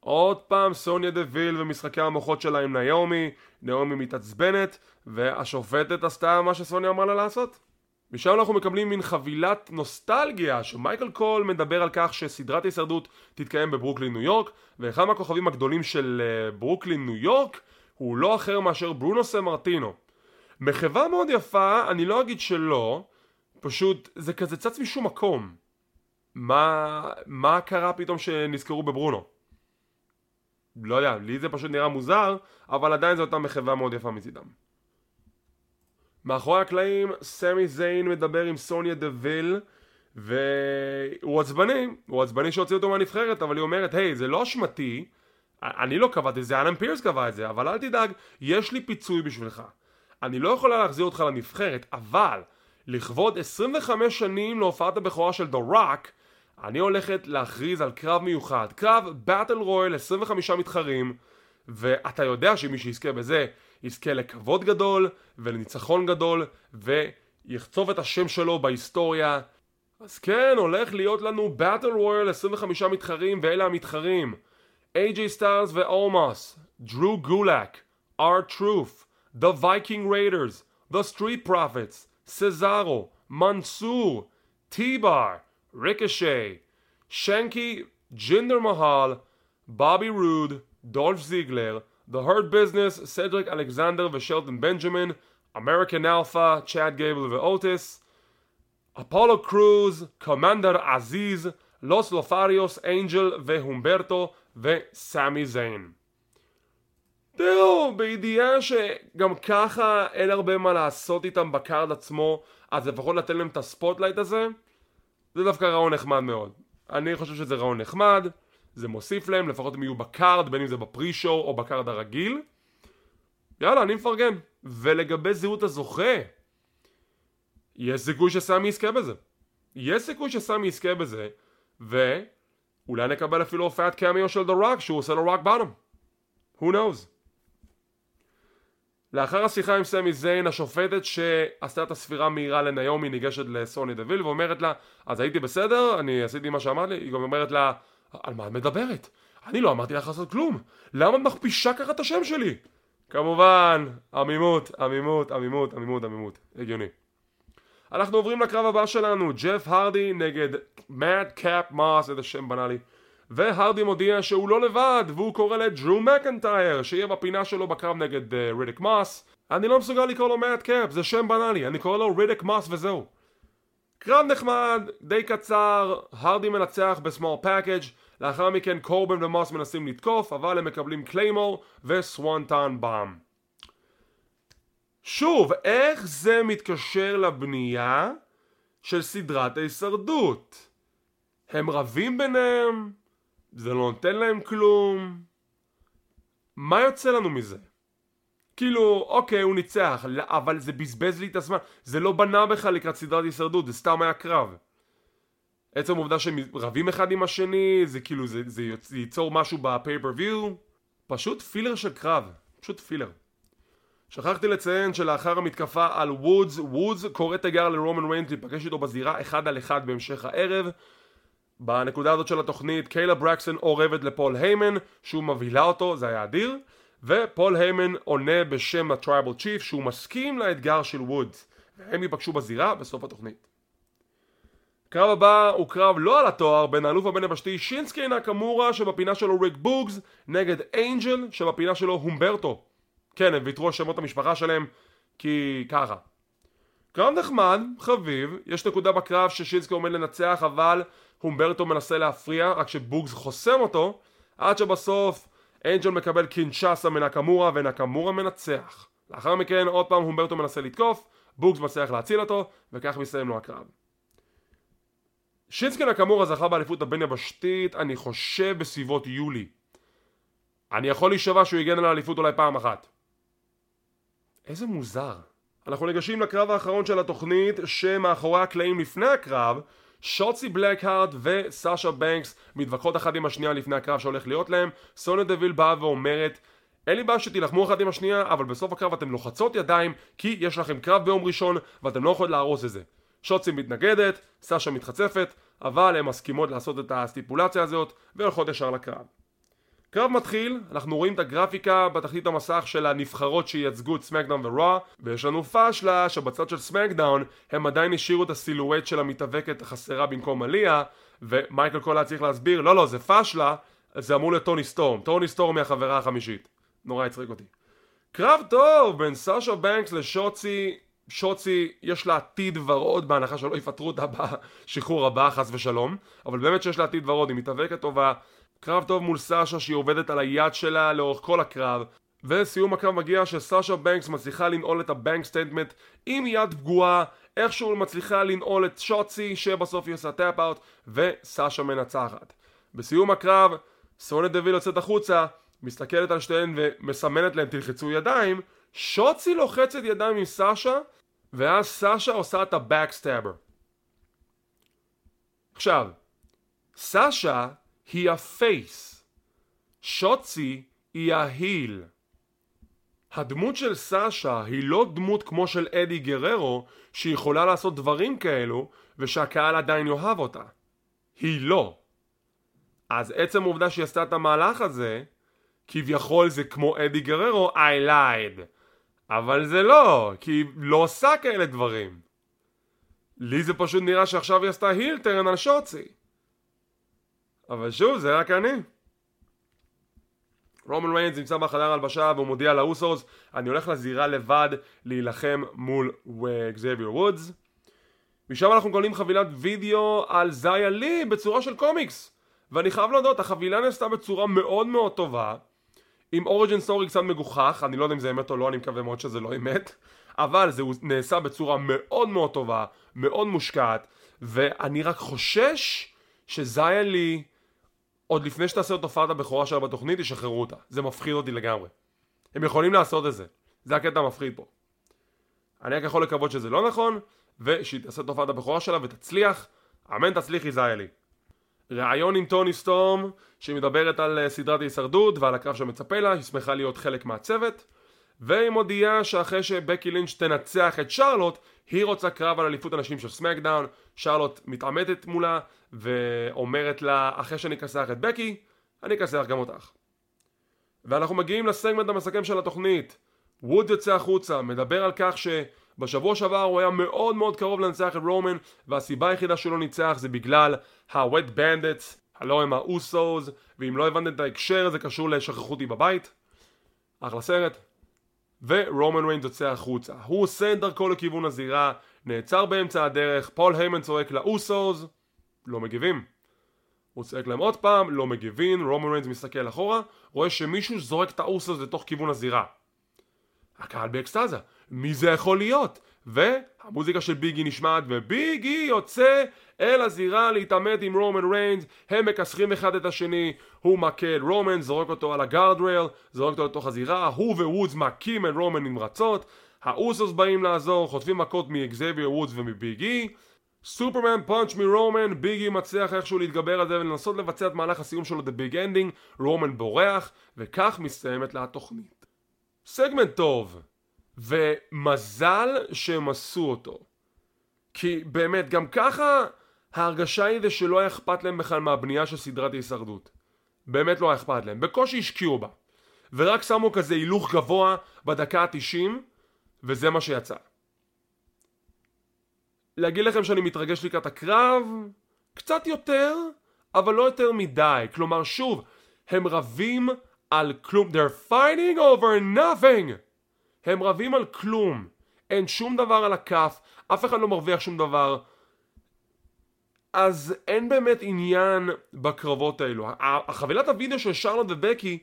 עוד פעם סוניה דוויל ומשחקי המוחות שלה עם ניומי, ניומי מתעצבנת והשופטת עשתה מה שסוניה אמרה לה לעשות. משם אנחנו מקבלים מין חבילת נוסטלגיה שמייקל קול מדבר על כך שסדרת ההישרדות תתקיים בברוקלין ניו יורק ואחד מהכוכבים הגדולים של אה, ברוקלין ניו יורק הוא לא אחר מאשר ברונו סמרטינו. מחווה מאוד יפה, אני לא אגיד שלא, פשוט זה כזה צץ משום מקום. מה, מה קרה פתאום שנזכרו בברונו? לא יודע, לי זה פשוט נראה מוזר, אבל עדיין זו אותה מחווה מאוד יפה מצידם. מאחורי הקלעים, סמי זיין מדבר עם סוניה דוויל והוא עצבני, הוא עצבני שהוציא אותו מהנבחרת, אבל היא אומרת, היי, זה לא אשמתי, אני לא קבעתי את זה, אלן פירס קבע את זה, אבל אל תדאג, יש לי פיצוי בשבילך. אני לא יכולה להחזיר אותך לנבחרת, אבל לכבוד 25 שנים להופעת הבכורה של The Rock, אני הולכת להכריז על קרב מיוחד, קרב באטל רויאל 25 מתחרים ואתה יודע שמי שיזכה בזה יזכה לכבוד גדול ולניצחון גדול ויחצוב את השם שלו בהיסטוריה. אז כן, הולך להיות לנו battle royal 25 מתחרים ואלה המתחרים. AJ Styles ואומאס, דרו גולק, R-Truth, The Viking Raiders, The Street Profits, סזארו, מנסור, T-Bar Ricochet, Shanky, Jinder Mahal, Bobby Roode, Dolph Ziggler, The Hurt Business, Cedric Alexander ושלטון בנג'מין, American Alpha, צ'אד גייבל ואוטיס, אפולו קרוז, קומנדר עזיז, לוס לותריוס, אנג'ל והומברטו וסמי זיין. תראו, בידיעה שגם ככה אין הרבה מה לעשות איתם ב card עצמו, אז לפחות לתת להם את ה spotlight הזה, זה דווקא רעיון נחמד מאוד. אני חושב שזה רעיון נחמד, זה מוסיף להם, לפחות הם יהיו ב card, בין אם זה ב pre-show או ב card הרגיל. יאללה, אני מפרגן. ולגבי זהות הזוכה, יש סיכוי שסמי יזכה בזה. יש סיכוי שסמי יזכה בזה, ואולי נקבל אפילו הופעת קמיו של Rock שהוא עושה לו Rock Bottom. Who knows? לאחר השיחה עם סמי זיין, השופטת שעשתה את הספירה מהירה לניומי ניגשת לסוניה דוויל ואומרת לה, אז הייתי בסדר? אני עשיתי מה שאמרת לי? היא גם אומרת לה, על מה את מדברת? אני לא אמרתי לך לעשות כלום. למה את מכפישה ככה את השם שלי? כמובן, עמימות, עמימות, עמימות, עמימות, עמימות. הגיוני. אנחנו עוברים לקרב הבא שלנו, ג'ף הרדי נגד מאדקאפ מוס, איזה שם בנאלי. והרדי מודיע שהוא לא לבד, והוא קורא לדרו מקנטייר, שיהיה בפינה שלו בקרב נגד רידיק אה, מוס. אני לא מסוגל לקרוא לו מאדקאפ, זה שם בנאלי, אני קורא לו רידיק מוס וזהו. קרב נחמד, די קצר, הרדי מנצח ב small package לאחר מכן קורבן ומוס מנסים לתקוף, אבל הם מקבלים Claymore ו Swanton Bomb. שוב, איך זה מתקשר לבנייה של סדרת ההישרדות? הם רבים ביניהם? זה לא נותן להם כלום. מה יוצא לנו מזה? כאילו, אוקיי, הוא ניצח, אבל זה בזבז לי את הזמן. זה לא בנה בכלל לקראת סדרת הישרדות, זה סתם היה קרב. עצם העובדה שהם רבים אחד עם השני, זה כאילו, זה, זה, ייצור משהו בפייפריוויו. פשוט פילר של קרב. פשוט פילר. שכחתי לציין שלאחר המתקפה על וודס, וודס קורא תיגר לרומן ריינס להיפגש איתו בזירה אחד על אחד בהמשך הערב בנקודה הזאת של התוכנית קיילה ברקסון אורבת לפול היימן שהוא מבהילה אותו, זה היה אדיר ופול היימן עונה בשם ה Tribal Chief שהוא מסכים לאתגר של וודס והם ייפגשו בזירה בסוף התוכנית. הקרב הבא הוא קרב לא על התואר בין האלוף הבין יבשתי שינסקי נקמורה שבפינה שלו ריק בוגס נגד אנג'ל שבפינה שלו הומברטו כן הם ויתרו על שמות המשפחה שלהם כי ככה קרב נחמד, חביב, יש נקודה בקרב ששינסקי עומד לנצח אבל הומברטו מנסה להפריע רק שבוגס חוסם אותו עד שבסוף אנג'ל מקבל קינצ'סה מנקמורה ונקמורה מנצח לאחר מכן עוד פעם הומברטו מנסה לתקוף בוגס מצליח להציל אותו וכך מסיים לו הקרב שינסקי נקמורה זכה באליפות הבין יבשתית אני חושב בסביבות יולי אני יכול להישבע שהוא הגן על האליפות אולי פעם אחת. איזה מוזר. אנחנו ניגשים לקרב האחרון של התוכנית שמאחורי הקלעים לפני הקרב שוצי בלקהארט וסאשה בנקס מתווכחות אחת עם השנייה לפני הקרב שהולך להיות להם. סוניה דוויל באה ואומרת אין לי בעיה שתילחמו אחת עם השנייה אבל בסוף הקרב אתם לוחצות ידיים כי יש לכם קרב ביום ראשון ואתם לא יכולים להרוס את זה. שוצי מתנגדת, סאשה מתחצפת אבל הן מסכימות לעשות את הסטיפולציה הזאת והולכות ישר לקרב קרב מתחיל, אנחנו רואים את הגרפיקה בתחתית המסך של הנבחרות שייצגו את סמקדאון ורואו ויש לנו פאשלה שבצד של סמקדאון הם עדיין השאירו את הסילואט של המתאבקת החסרה במקום עליה ומייקל קול היה צריך להסביר לא לא זה פאשלה זה אמור להיות טוני סטורם. טוני סטורם היא החברה החמישית. נורא הצחיק אותי. קרב טוב בין סאשה בנקס לשוצי. שוצי יש לה עתיד ורוד בהנחה שלא יפטרו אותה בשחרור הבא חס ושלום. אבל באמת שיש לה עתיד ורוד היא מתאבקת טובה קרב טוב מול סאשה שהיא עובדת על היד שלה לאורך כל הקרב וסיום הקרב מגיע שסאשה בנקס מצליחה לנעול את ה Bank Statement עם יד פגועה איכשהו מצליחה לנעול את שוצי שבסוף היא עושה tap out וסאשה מנצחת. בסיום הקרב סוניה דוויל יוצאת החוצה מסתכלת על שתיהן ומסמנת להם תלחצו ידיים שוצי לוחצת ידיים עם סאשה ואז סאשה עושה את ה Backstabber עכשיו סאשה היא ה face. שוצי היא ה heel. הדמות של סאשה היא לא דמות כמו של אדי גררו שיכולה לעשות דברים כאלו ושהקהל עדיין יאהב אותה. היא לא. אז עצם העובדה שהיא עשתה את המהלך הזה כביכול זה כמו אדי גררו I lied אבל זה לא, כי היא לא עושה כאלה דברים. לי זה פשוט נראה שעכשיו היא עשתה הילטרן על שוצי. אבל שוב, זה רק אני. רומן ריינס נמצא בחדר הלבשה והוא מודיע לאוסוס אני הולך לזירה לבד להילחם מול אקזביור וודס. משם אנחנו מקבלים חבילת וידאו על זיה לי בצורה של קומיקס. ואני חייב להודות, החבילה נעשתה בצורה מאוד מאוד טובה. עם origin story קצת מגוחך, אני לא יודע אם זה אמת או לא, אני מקווה מאוד שזה לא אמת. אבל זה נעשה בצורה מאוד מאוד טובה, מאוד מושקעת ואני רק חושש שזיה לי עוד לפני שתעשה את הופעת הבכורה שלה בתוכנית, ישחררו אותה. זה מפחיד אותי לגמרי. הם יכולים לעשות את זה. זה הקטע המפחיד פה. אני רק יכול לקוות שזה לא נכון, ושהיא תעשה את הופעת הבכורה שלה ותצליח. אמן תצליחי זיילי. ראיון עם טוני סטורם, שהיא מדברת על אה, סדרת ההישרדות ועל הקרב שמצפה לה, היא שמחה להיות חלק מהצוות. והיא מודיעה שאחרי שבקי לינץ' תנצח את שרלוט, היא רוצה קרב על אליפות הנשים של סמקדאון, שרלוט מתעמתת מולה ואומרת לה אחרי שאני אכסח את בקי, אני אכסח גם אותך. ואנחנו מגיעים לסגמנט המסכם של התוכנית. וודס יוצא החוצה, מדבר על כך שבשבוע שעבר הוא היה מאוד מאוד קרוב לנצח את רומן והסיבה היחידה שהוא לא ניצח זה בגלל ה-wet bandits, הלא הם האוסוס ואם לא הבנתם את ההקשר זה קשור לשכחו אותי בבית. אחלה סרט. ורומן ריינס יוצא החוצה. הוא עושה את דרכו לכיוון הזירה, נעצר באמצע הדרך, פול היימן צועק לאוסוס, לא מגיבים. הוא צועק להם עוד פעם, לא מגיבים, רומן ריינס מסתכל אחורה, רואה שמישהו זורק את האוסוס לתוך כיוון הזירה. הקהל באקסטזה, מי זה יכול להיות? והמוזיקה של ביגי נשמעת וביגי יוצא אל הזירה להתעמת עם רומן ריינס. הם מכסחים אחד את השני הוא מכה את רומן זורק אותו על ה guard rail זורק אותו לתוך הזירה הוא ווודס מכים את רומן נמרצות האוסוס באים לעזור חוטפים מכות מאקזביור וודס ומביגי. Superman punch מרומן ביגי מצליח איכשהו להתגבר על זה ולנסות לבצע את מהלך הסיום שלו The Big Ending. רומן בורח וכך מסתיימת לה התוכנית. סגמנט טוב ומזל שהם עשו אותו כי באמת גם ככה ההרגשה היא זה שלא היה אכפת להם בכלל מהבנייה של סדרת ההישרדות באמת לא היה אכפת להם בקושי השקיעו בה ורק שמו כזה הילוך גבוה בדקה ה-90 וזה מה שיצא להגיד לכם שאני מתרגש לקראת הקרב? קצת יותר, אבל לא יותר מדי. כלומר, שוב, הם רבים על כלום. They're fighting over nothing! הם רבים על כלום. אין שום דבר על הכף, אף אחד לא מרוויח שום דבר. אז אין באמת עניין בקרבות האלו. החבילת הוידאו של שרלוט ובקי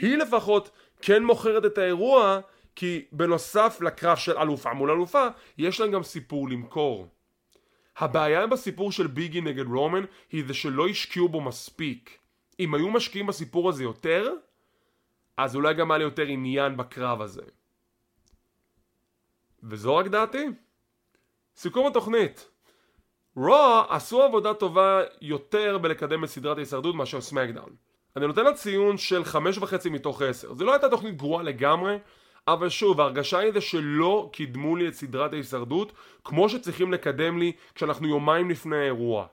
היא לפחות כן מוכרת את האירוע כי בנוסף לקרב של אלופה מול אלופה יש להם גם סיפור למכור. הבעיה בסיפור של ביגי נגד רומן היא זה שלא השקיעו בו מספיק. אם היו משקיעים בסיפור הזה יותר, אז אולי גם היה לי יותר עניין בקרב הזה. וזו רק דעתי. סיכום התוכנית רוע עשו עבודה טובה יותר בלקדם את סדרת ההישרדות מאשר סמקדאון. אני נותן לה ציון של חמש וחצי מתוך עשר. זו לא הייתה תוכנית גרועה לגמרי, אבל שוב, ההרגשה היא זה שלא קידמו לי את סדרת ההישרדות כמו שצריכים לקדם לי כשאנחנו יומיים לפני האירוע.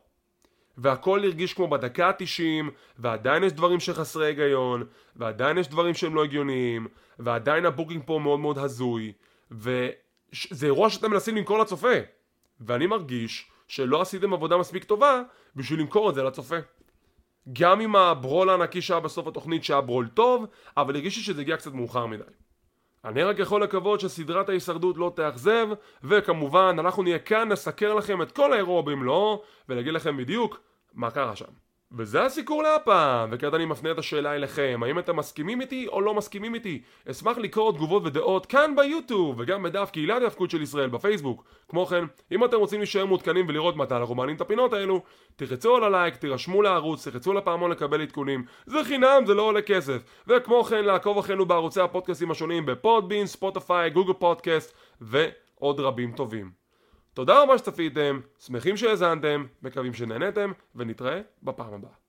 והכל הרגיש כמו בדקה ה-90, ועדיין יש דברים שחסרי היגיון, ועדיין יש דברים שהם לא הגיוניים, ועדיין ה booking פה מאוד מאוד הזוי, וזה אירוע שאתם מנסים למכור לצופה. ואני מרגיש שלא עשיתם עבודה מספיק טובה בשביל למכור את זה לצופה. גם עם ה brawl הענקי שהיה בסוף התוכנית שהיה brawl טוב, אבל הרגיש שזה הגיע קצת מאוחר מדי. אני רק יכול לקוות שסדרת ההישרדות לא תאכזב, וכמובן אנחנו נהיה כאן נסקר לכם את כל האירוע במלואו, ולהגיד לכם בדיוק מה קרה שם. וזה הסיקור להפעם, וכעת אני מפנה את השאלה אליכם, האם אתם מסכימים איתי או לא מסכימים איתי? אשמח לקרוא תגובות ודעות כאן ביוטיוב, וגם בדף קהילת ההפקות של ישראל בפייסבוק. כמו כן, אם אתם רוצים להישאר מעודכנים ולראות מתי אנחנו מעלים את הפינות האלו, תחצו על הלייק, תירשמו לערוץ, תחצו לפעמון לקבל עדכונים, זה חינם, זה לא עולה כסף. וכמו כן, לעקוב אחרינו בערוצי הפודקאסטים השונים בפודבין, ספוטיפיי, גוגל פודקאסט, ועוד רבים טובים. תודה רבה שצפיתם, שמחים שהאזנתם, מקווים שנהנתם, ונתראה בפעם הבאה.